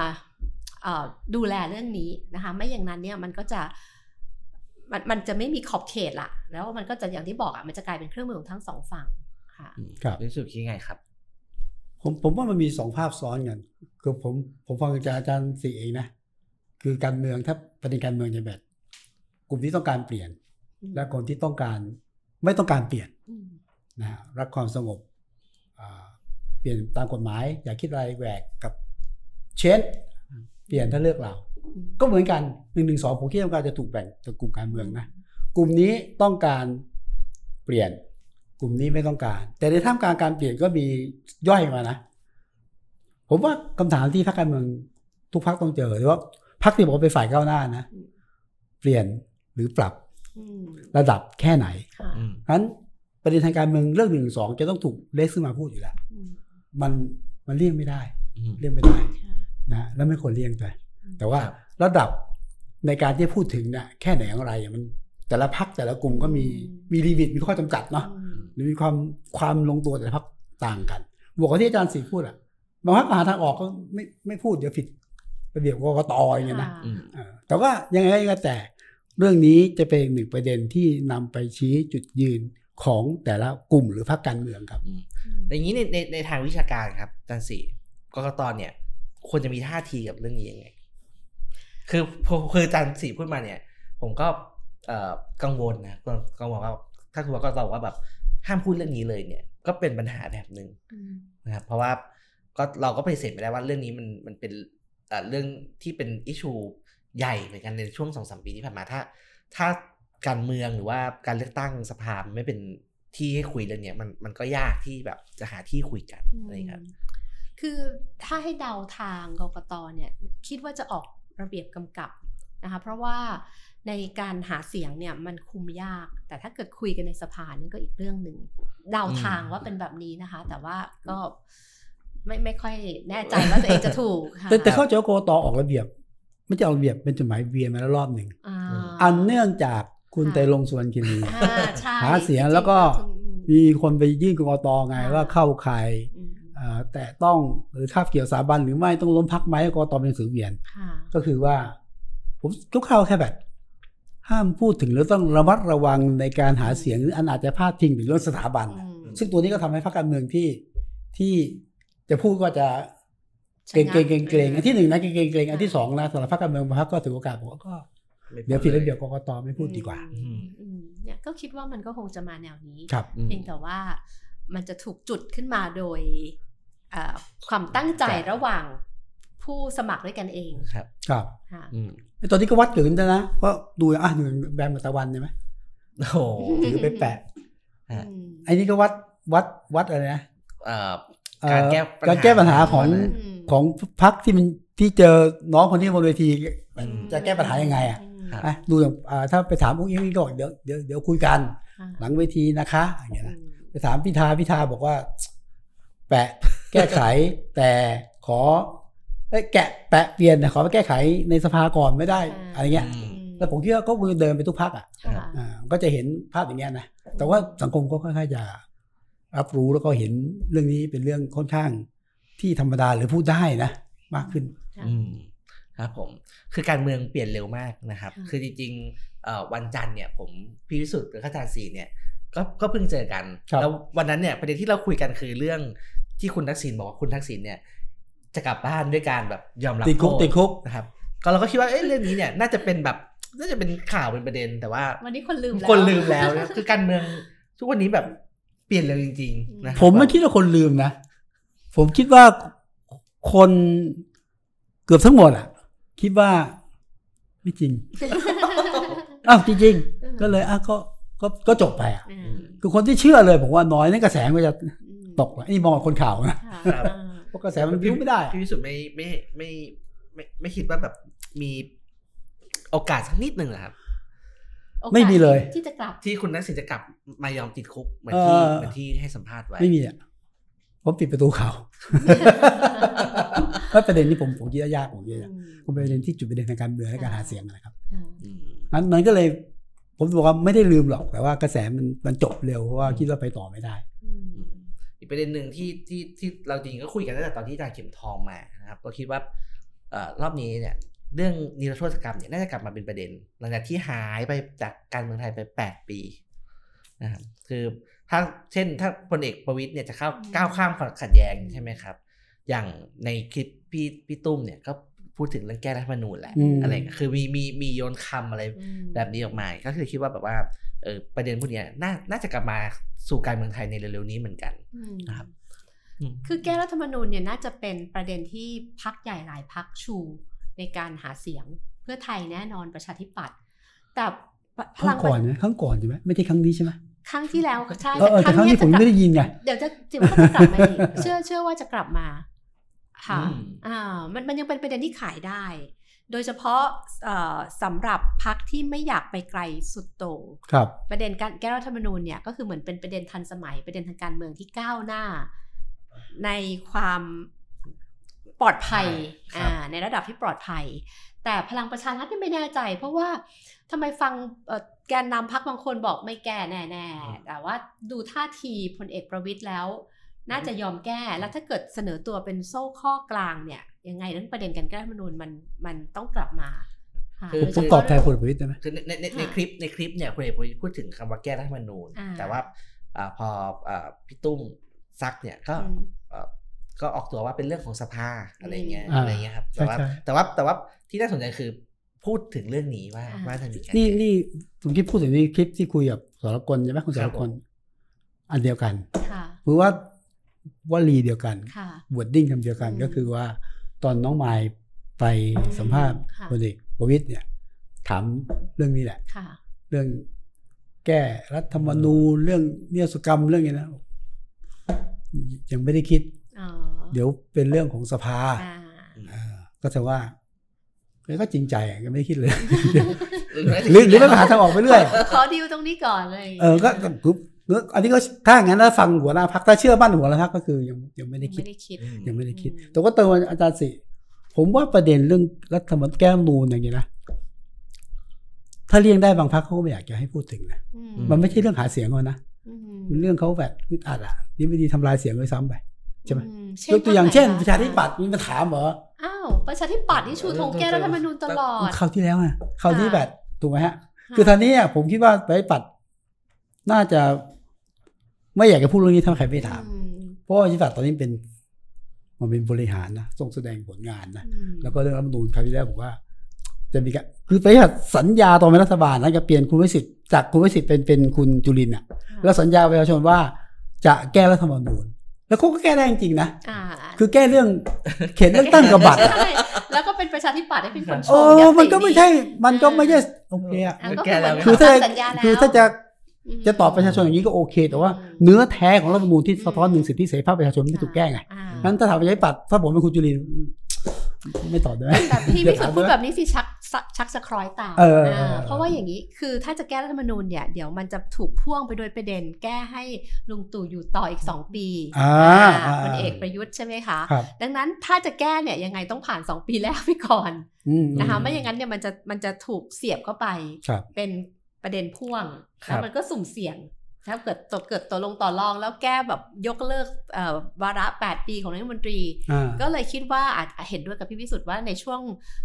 เอ่อดูแลเรื่องนี้นะคะ ไม่อย่างนั้นเนี่ยมันก็จะ มันมันจะไม่มีขอบเขตละแล้วมันก็จะอย่างที่บอกอะมันจะกลายเป็นเครื่องมือของทั้งสองฝั่งค่ะอืมครับวิสุทธ์คิดยังไงครับ ผมผมว่ามันมีสองภาพซ้อนกันคือผมผมฟังจากอาจารย์สีเองนะคือการเมืองถ้าประเด็นการเมืองจะแบบกลุ่มที่ต้องการเปลี่ยน และคนที่ต้องการไม่ต้องการเปลี่ยนอืมนะฮะรักความสงบอ่าเปลี่ยนตามกฎหมาย อย่าคิดอะไรแหวกกับเช่นเปลี่ยนถ้าเลือกเราอืม ก็เหมือนกันหนึ่งหนึ่งสองผมคิดว่าการจะถูกแบ่งเป็นกลุ่มการเมืองนะกลุ่มนี้ต้องการเปลี่ยน กลุ่มนี้ไม่ต้องการ แต่ในท่ามกลางการเปลี่ยนก็มีย่อยมานะ ผมว่าคำถามที่พรรคการเมืองทุกพรรคต้องเจอหรือว่าพรรคที่บอกว่าเป็นฝ่ายก้าวหน้านะเปลี่ยนหรือปรับอืมระดับแค่ไหนค่ะอืมเพราะฉะนั้นประเด็นทางการเมืองเรื่องหนึ่งสองจะต้องถูกเลสขึ้นมาพูดอยู่แล้วอืมมันมันเลี่ยงไม่ได้อืมเลี่ยงไม่ได้ค่ะนะแล้วไม่ควรเลี่ยงไปอืม แต่ว่าครับระดับในการที่พูดถึงเนี่ยแค่ไหนอย่างไรอะมันแต่ละพักแต่ละกลุ่มก็มีมีลิมิตมีข้อจำกัดเนาะอืมหรือมีความความลงตัวแต่ละพักต่างกัน บวกกับที่อาจารย์สีพูดอะบางพักหาทางออกก็ไม่ไม่พูดเดี๋ยวผิดระเบียบกกตอย่างเงี้ยนะค่ะอืมเออแต่ว่ายังไงก็แต่ เรื่องนี้จะเป็นอีกหนึ่งประเด็นที่นำไปชี้จุดยืนของแต่ละกลุ่มหรือพรรคการเมืองครับอืมอย่างนี้ในในในทางวิชาการครับอาจารย์สีกกตเนี่ยควรจะมีท่าทีกับเรื่องนี้ยังไง คือพอคืออาจารย์สีพูดมาเนี่ย ผมก็เอ่อกังวลนะกังวลว่าถ้าคุณกกตบอกว่าแบบห้ามพูดเรื่องนี้เลยเนี่ย ก็เป็นปัญหาแบบหนึ่งอืมนะครับเพราะว่าก็เราก็ปฏิเสธไม่ได้ว่าเรื่องนี้มันมันเป็นเอ่อเรื่องที่เป็นอิชูใหญ่เหมือนกันในช่วงสองสามปีที่ผ่านมาถ้า ถ้าการเมืองหรือว่าการเลือกตั้งสภามันไม่เป็นที่ให้คุยเรื่องเนี้ยมันมันก็ยากที่แบบจะหาที่คุยกันอะไรอย่างเงี้ยครับคือถ้าให้เดาทางกกตเนี่ย คิดว่าจะออก ระเบียบกำกับนะคะเพราะว่าในการหาเสียงเนี่ยมันคุมยาก แต่ถ้าเกิดคุยกันในสภานี่ก็อีกเรื่องหนึ่งเดาทางว่าเป็นแบบนี้นะคะ แต่ว่าก็ไม่ไม่ค่อยแน่ใจว่าตัวเองจะถูกค่ะแต่แต่เข้าใจว่ากกตออกระเบียบ ไม่จะออกระเบียบเป็นจดหมายเวียนมาแล้วรอบหนึ่งอ่าอันเนื่องจากคุณค่ะไตรลงค์สวนกินีอ่าใช่หาเสียงแล้วก็จริงๆมีคนไปยื่นกกตไงค่ะว่าเข้าข่ายอืมเอ่อ แต่ต้องหรือคาบเกี่ยวสถาบันหรือไม่ต้องล้มพักไหมกกตเป็นหนังสือเวียนค่ะก็คือว่า ผมทุกเข้าแค่แบบ ห้ามพูดถึงหรือต้องระมัดระวังในการหาเสียงหรืออันอาจจะพาดพิงถึงเรื่องสถาบันอืมซึ่งตัวนี้ก็ทำให้พรรคการเมืองที่ที่จะพูดก็จะเกรงเกรงเกรงเกรงอันที่หนึ่งนะเกรงเกรงเกรงอันที่สองนะสำหรับพรรคการเมืองบางพรรคก็ถือโอกาสบอกว่าก็ไม่พูเดี๋ยวผิดลระเบียบกกตไม่พูดดีกว่าอืมอืมเนี่ยก็คิดว่ามันก็คงจะมาแนวนี้ครับอืมเพียงแต่ว่ามันจะถูกจุดขึ้นมาโดยเอ่อ ความตั้งใจระหว่างผู้สมัครด้วยกันเองครับครับค่ะอืมไอ้ตอนนี้ก็วัดกืนนะนะว่าดูอะหนึ่งแบมกับตะวันใช่ไหมโอ้โหถือไปแปะฮะอืมไอ้นี่ก็วัดวัดวัดอะไรนะเอ่อเอ่อการแก้ปัญหาการแก้ปัญหาของอืมของพักที่มันที่เจอน้องคนที่บนเวทีอืมจะแก้ปัญหายังไงอะอืมครับอะดูอย่างอ่าถ้าไปถามอุ้งอิงก็บอกเดี๋ยวเดี๋ยวเดี๋ยวคุยกันค่ะหลังเวทีนะคะอย่างเงี้ยอืนะมไปถามพิธาพิธาบอกว่า แปะแก้ไข แต่ขอเอ้ยแกะแปะเปลี่ยนแต่ขอไปแก้ไขในสภาก่อนไม่ได้อะไรเงี้ยอืมแล้วผมคิดว่าก็คงจะเดินไปทุกพักอะค่ะอ่าก็จะเห็นภาพอย่างเงี้ยนะแต่ว่าสังคมก็ค่อยๆจะรับรู้แล้วก็เห็นเรื่องนี้เป็นเรื่องค่อนข้างที่ธรรมดาหรือพูดได้นะ มากขึ้นอืมครับผมคือการเมืองเปลี่ยนเร็วมากนะครับค่ะคือจริงๆเอ่อวันจันทร์เนี่ยผมพี่วิสุทธิ์หรือข้าจารย์สีเนี่ย ก็ก็เพิ่งเจอกันครับแล้ววันนั้นเนี่ยประเด็นที่เราคุยกันคือเรื่องที่คุณทักษิณบอกว่าคุณทักษิณเนี่ย จะกลับบ้านด้วยการแบบยอมรับติดคุกโทษติดคุกนะครับ ก็เราก็คิดว่าเอ๊ะเรื่องนี้เนี่ยน่าจะเป็นแบบน่าจะเป็นข่าวเป็นประเด็น แต่ว่าวันนี้คนลืมแล้วคนลืมแล้วนะคือการเมืองทุกวันนี้แบบเปลี่ยนเร็วจริงๆนะครับผมไม่คิดว่าคนลืมนะ ผมคิดว่าคนเกือบทั้งหมดอะ คิดว่าไม่จริงอ้าวจริง ๆ ก็เลยอะก็ ก็ก็จบไปอะอืมคือคนที่เชื่อเลยผมว่าน้อยนั่นกระแสมันก็จะตกอะนี่มองคนข่าวนะค่ะเพราะกระแสมันพิ้วไม่ได้อะพี่วิสุทธิ์ไม่ไม่ไม่ไม่ไม่ไม่คิดว่าแบบมีโอกาสสักนิดหนึ่งเหรอครับโอกาสไม่มีเลยที่จะกลับที่คุณนักสินจะกลับมายอมติดคุกเหมือนที่เออเหมือนที่ให้สัมภาษณ์ไว้ไม่มีอะผมปิดประตูข่าวไม่ประเด็นนี้ผมผมคิดว่ายากผมคิดว่าผมเป็นประเด็นที่จุดประเด็นทางการเมืองและการหาเสียงนะครับอืมนั้นมันก็เลย ผมบอกว่าไม่ได้ลืมหรอกแต่ว่ากระแสมันมันจบเร็วเพราะว่าคิดว่าไปต่อไม่ได้อีกประเด็นหนึ่งที่ที่ที่เราจริงก็คุยกันตั้งแต่ตอนที่อาจารย์เข็มทองมานะครับก็คิดว่าเอ่อรอบนี้เนี่ยเรื่องนิรโทษกรรมเนี่ยน่าจะกลับมาเป็นประเด็น หลังจากที่หายไปจากการเมืองไทยไปแปดปีนะครับคือถ้าเช่นถ้าพลเอกประวิตยเนี่ยจะเข้าอืมก้าวข้ามความขัดแย้งใช่ไหมครับ อย่างในคลิปพี่พี่ตุ้มเนี่ยก็ พูดถึงเรื่องแก้รัฐธรรมนูญแหละอืมอะไรอย่างเงี้ยคือมีมีมีโยนคำอะไรแบบนี้ออกมา ก็คือคิดว่าแบบว่าเออประเด็นพวกเนี้ยน่าน่าจะกลับมาสู่การเมืองไทยในเร็วๆนี้เหมือนกันนะครับอืมคือแก้รัฐธรรมนูญเนี่ยน่าจะเป็นประเด็นที่พักใหญ่หลายพักชูในการหาเสียงเพื่อไทยแน่นอนประชาธิปัตย์แต่พครั้ลังงก่อนใช่ไหมครั้งก่อนใช่ไหมไม่ใช่ครั้งนี้ใช่ไหมครั้งที่แล้วใช่เออเออแต่ครั้งนี้ผมไม่ได้ยินไงเดี๋ยวจะจิ๋วก็จะกลับมาอีกเชื่อเชื่อว่าจะกลับมา ค่ะอืมอ่ามันมันยังเป็นประเด็นที่ขายได้ โดยเฉพาะเอ่อสำหรับพักที่ไม่อยากไปไกลสุดโต่งครับประเด็นการแก้รัฐธรรมนูญเนี่ยก็คือเหมือนเป็นประเด็นทันสมัย ประเด็นทางการเมืองที่ก้าวหน้า ในความปลอดภัยครับอ่าในระดับที่ปลอดภัย แต่พลังประชารัฐนี่ไม่แน่ใจ เพราะว่าทำไมฟังเอ่อแกนนำพักบางคนบอกไม่แก้แน่ๆแต่ว่าดูท่าทีพลเอกประวิตยแล้ว น่าจะยอมแก้แล้วถ้าเกิดเสนอตัวเป็นโซ่ข้อกลางเนี่ยยังไงเรื่องประเด็นการแก้รัฐธรรมนูญมันมันต้องกลับมาค่ะคือผมโดยผมเฉตอพาะบแทนพลเอกประวิตยได้ไหมคือในในในในค่ะคลิปในคลิปเนี่ยคุณเอกประวิตรพูดถึงคำว่าแก้รัฐธรรมนูญอ่าแต่ว่าอ่าพออ่าพี่ตุ้มซักเนี่ยก็อืมเอ่อก็ออกตัวว่าเป็นเรื่องของสภาอะไรเงี้ยอ่าอะไรเงี้ยครับแต่ว่าใช่แต่ว่าแต่ว่าที่น่าสนใจคือพูดถึงเรื่องนี้ว่าอ่าว่าจะมีการนี่แก้นี่ผมคิดพูดถึงนี่คลิปที่คุยกับสรกลใช่ไหมคุณสรกลครับอันเดียวกันค่ะคือว่า วลีเดียวกันค่ะ wording คำเดียวกันอืมก็คือว่าตอนน้องมายไปสัมภาษณ์ค่ะพลเอกประวิตรเนี่ย ถามเรื่องนี้แหละค่ะเรื่องแก้รัฐธรรมนูญเรื่องนิรศกรรมเรื่องนี้นะยังไม่ได้คิดอ๋อเดี๋ยวเป็นเรื่องของสภาอ่าเออก็แต่ว่าก็จริงใจอะยังไม่ได้คิดเลยหรือหรือหรือไม่หาทางออกไปเรื่อยขอดีลตรงนี้ก่อนเลยเออก็ก็คื ออันนี้ก็ถ้าอย่างนั้นถ้าฟังหัวหน้าพักถ้าเชื่อมั่นหัวหน้าพักก็คือยังยังไม่ได้คิดไม่ได้คิดอืมยังไม่ได้คิดอืมแต่ว่าเติมอาจารย์สิผมว่าประเด็นเรื่องรัฐธรรมนูญแก้รัฐธรรมนูญอย่างนี้นะถ้าเลี่ยงได้บางพักเขาก็ไม่อยากจะให้พูดถึงนะอืมมันไม่ใช่เรื่องหาเสียงเขานะอืมมันเรื่องเขาแบบอึดอัดอะนี่ไม่ดีทำลายเสียงเลยซ้ำไปใช่ไหมอืยกตัวอย่างเช่นพคไหประชาธิปัตย์มีมาถามเหรออ้าวประชาธิปัตย์นี่ชูธงแก้รัฐธรรมนูญตลอดคราวที่แล้วอะคราวที่ค่ะแบบถูกไหมฮะ คือทางนี้อะผมคิดว่าประชาธิปัตย์น่าจะ ไม่อยากจะพูดเรื่องนี้ถ้าใครไม่ถามอืมเพราะว่าประชาธิปัตย์ตอนนี้เป็น มันเป็นบริหารนะทรงแสดงผลงานนะอืมแล้วก็เรื่องรัฐธรรมนูญคราวที่แล้วผมว่า จะมีการคือประชาธิปัตย์สัญญาตอนเป็นรัฐบาลนะจะเปลี่ยนคุณวิสิทธิ์จากคุณวิสิทธิ์เป็นเป็นคุณจุลินทร์อะ แล้วสัญญาประชาชนว่าจะแก้รัฐธรรมนูญแล้วเขาก็แก้ได้จริงๆนะอ่าคือแก้เรื่องเขตเลือกตั้งกับบัตรอะใช่แล้วก็เป็นประชาธิปัตย์ให้เป็นคนชโอ้งยัตติมันก็ไม่ใช่ มันก็ไม่ใช่โอเคอะอะก็คือเหมือนคือถ้าทำสัญญาแล้วคือถ้าจะม จะตอบประชาชนอย่างนี้ก็โอเค แต่ว่าอืมเนื้อแท้ของรัฐธรรมนูญที่สะท้อนถึงสิทธิเสรีภาพประชาชนไม่ถูกแก้ไงอ่านั้นถ้าถามประชาธิปัตย์ถ้าผมเป็นคุณจุลินทร์ไม่ตอบได้ไหมแต่พี่วิสุทธ์พูดแบบนี้สิชักชักชักสะคล้อยตามเออเออเออาเพราะว่าอย่างนี้คือถ้าจะแก้รัฐธรรมนูญเนี่ยเดี๋ยวมันจะถูกพ่วงไปโดยประเด็น แก้ให้ลุงตู่อยู่ต่ออีก 2 ปีอ่าอ่าอ่าพลเอกประยุทธ์ใช่ไหมคะครับดังนั้นถ้าจะแก้เนี่ยยังไงต้องผ่าน 2 ปีแรกไปก่อนอืมนะคะอืไม่อย่างนั้นเนี่ยมันจะมันจะถูกเสียบเข้าไปครับเป็น ประเด็นพ่วงครับแล้วมันก็สุ่มเสี่ยงถ้าเกิดตกเกิดตัวลงต่อรองแล้วแก้แบบยกเลิกเอ่อวาระ 8 ปีของนายกรัฐมนตรีอ่าก็เลยคิดว่าอาจเห็นด้วยกับพี่วิสุทธ์ว่าในช่วง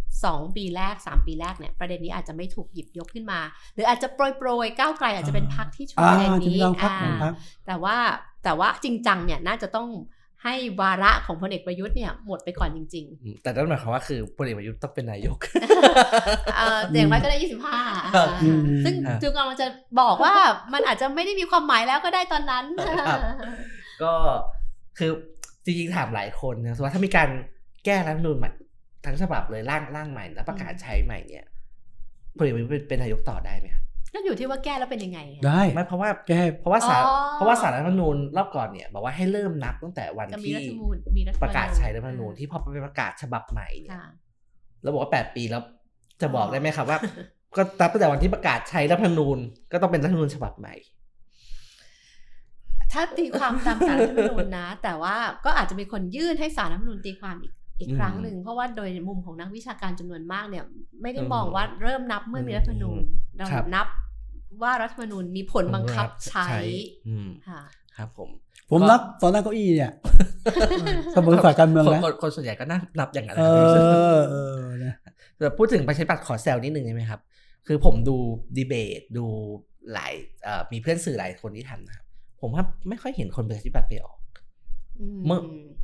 2 ปีแรก 3 ปีแรกเนี่ยประเด็นนี้อาจจะไม่ถูกหยิบยกขึ้นมา หรืออาจจะโปรยโปรยๆก้าวไกลอาจจะเป็นพักที่ช่วยอ่าประเด็นจะมีนี้บางพักอ่าบางพักแต่ว่าแต่ว่าจริงจังเนี่ยน่าจะต้อง ให้วาระของพลเอกประยุทธ์เนี่ยหมดไปก่อนจริงอืมแต่นั่นหมายความว่าคือพลเอกประยุทธ์ต้องเป็นนายกๆเอ่ออย่างไรก็ได้25ครับอ่าซึ่งอ่าจูกำลังจะบอกว่ามันอาจจะไม่ได้มีความหมายแล้วก็ได้ตอนนั้นครับก็คือจริงๆถามหลายคนนะว่าถ้ามีการแก้รัฐธรรมนูญใหม่ทั้งฉบับเลยร่างร่างใหม่แล้วประกาศใช้ใหม่เนี่ยพลเอกประยุทธ์เป็นเป็นนายกต่อได้ไหมครับ ก็อยู่ที่ว่าแก้แล้วเป็นยังไง ได้ไม่เพราะว่าแก้เพราะว่าสารอ๋อเพราะว่าสารรัฐธรรมนูญรอบก่อนเนี่ยบอกว่าให้เริ่มนับตั้งแต่วันจะมีที่รัฐธรรมนูญมีรัฐธรรมนูญประกาศใช้รัฐธรรมนูญที่พอไปประกาศฉบับใหม่เนี่ยค่ะแล้วบอกว่าแปดปีแล้วจะบอกอ๋อได้ไหมครับว่า ก็นับตั้งแต่วันที่ประกาศใช้รัฐธรรมนูญก็ต้องเป็นรัฐธรรมนูญฉบับใหม่ ถ้าตีความตามสารรัฐธรรมนูญนะ แต่ว่าก็อาจจะมีคนยื่นให้สารรัฐธรรมนูญตีความอีก อีกอืมครั้งหนึ่งเพราะว่าโดยมุมของนักวิชาการจำนวนมากเนี่ย ไม่ได้อืมมองว่าเริ่มนับเมื่อมีรัฐธรรมนูญเราครับนับว่ารัฐธรรมนูญมีผลบังคับใช้อืมค่ะครับผมผมก็นับตอนนั่งเก้าอี้เนี่ยเสมอฝ่ายการเมืองคนแล้วคนคนส่วนใหญ่ก็นับนับอย่างนั้นเอนะครับอเออนะแต่พูดถึงประชาธิปัตย์ขอแซวนิดนึงได้ไหมครับ คือผมดูดีเบตดูหลายเอ่อมีเพื่อนสื่อหลายคนที่ทำนะครับผมว่าไม่ค่อยเห็นคนประชาธิปัตย์ไปออก เมื่อ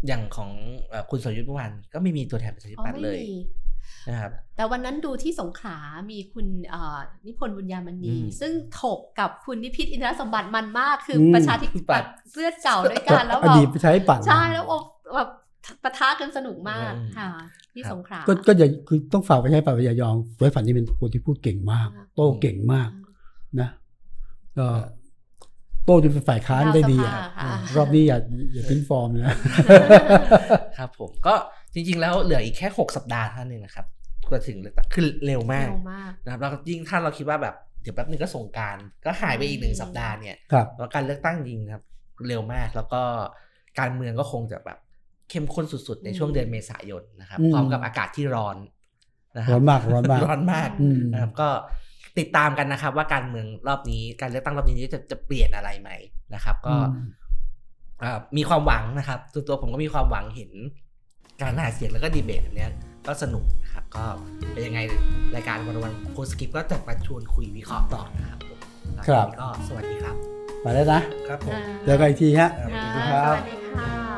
อย่างของเอ่อคุณสรยุทธ์เมื่อวานก็ไม่มีตัวแทนประชาธิอ๋อปัตย์ไม่เลยมีนะครับแต่วันนั้นดูที่สงขลา มีคุณเอ่อนิพนธ์บุญญามณีอืมซึ่งถกกับคุณนิพิษอินทรสมบัติมันมาก คืออมประชาธิปัตย์เสื้อเก่าด้วยกันแล้วอแบบดีตไปใช้ปั่นใช่แล้วแบบแบบปะทะกันสนุกมากอืมค่ะที่ครับสงขลาก็ก็อย่าคือต้องฝากไปใช้ป่าอย่ายองไว้ฝันที่เป็นคนที่พูดเก่งมากอ่าโต้เก่งมากนะก็ โต้จนเป็นฝ่ายค้านได้ดีอะดาวสภาค่ะเออรอบนี้อย่าอย่าทิ้งฟอร์มนะครับผมก็จริงๆ แล้วเหลืออีกแค่หกสัปดาห์เท่านั้นเองนะครับก็ถึงเลือกตั้งคือเร็วมากเร็วมากนะครับแล้วก็ยิ่งถ้าเราคิดว่าแบบเดี๋ยวแป๊บนึงก็สงกรารก็หายไปอีกหนึ่งสัปดาห์เนี่ยครับแล้วการเลือกตั้งจริงนะครับ เร็วมากแล้วก็การเมืองก็คงจะแบบเข้มข้นสุดๆ ในช่วงเดือนเมษายนนะครับอืมพร้อมกับอากาศที่ร้อนนะคร้รัอบนมากร้อนมากร้อนมากอืมนะครับก็ ติดตามกันนะครับ ว่าการเมืองรอบนี้การเลือกตั้งรอบนี้จะจะเปลี่ยนอะไรไหมนะครับ ก็อืมอ่ามีความหวังนะครับตัวตัวผมก็มีความหวังเห็น การหาเสียงแล้วก็ดีเบตแบบเนี้ยก็สนุกนะครับ ก็เป็นยังไงรายการวันวันโพสกิปก็จะมาชวนคุยวิเคราะห์ต่อนะครับผมครับวันนี้ก็สวัสดีครับไปแล้วนะครับผมเจอกันอีกทีฮะครับค่ะครับสวัสดีค่ะ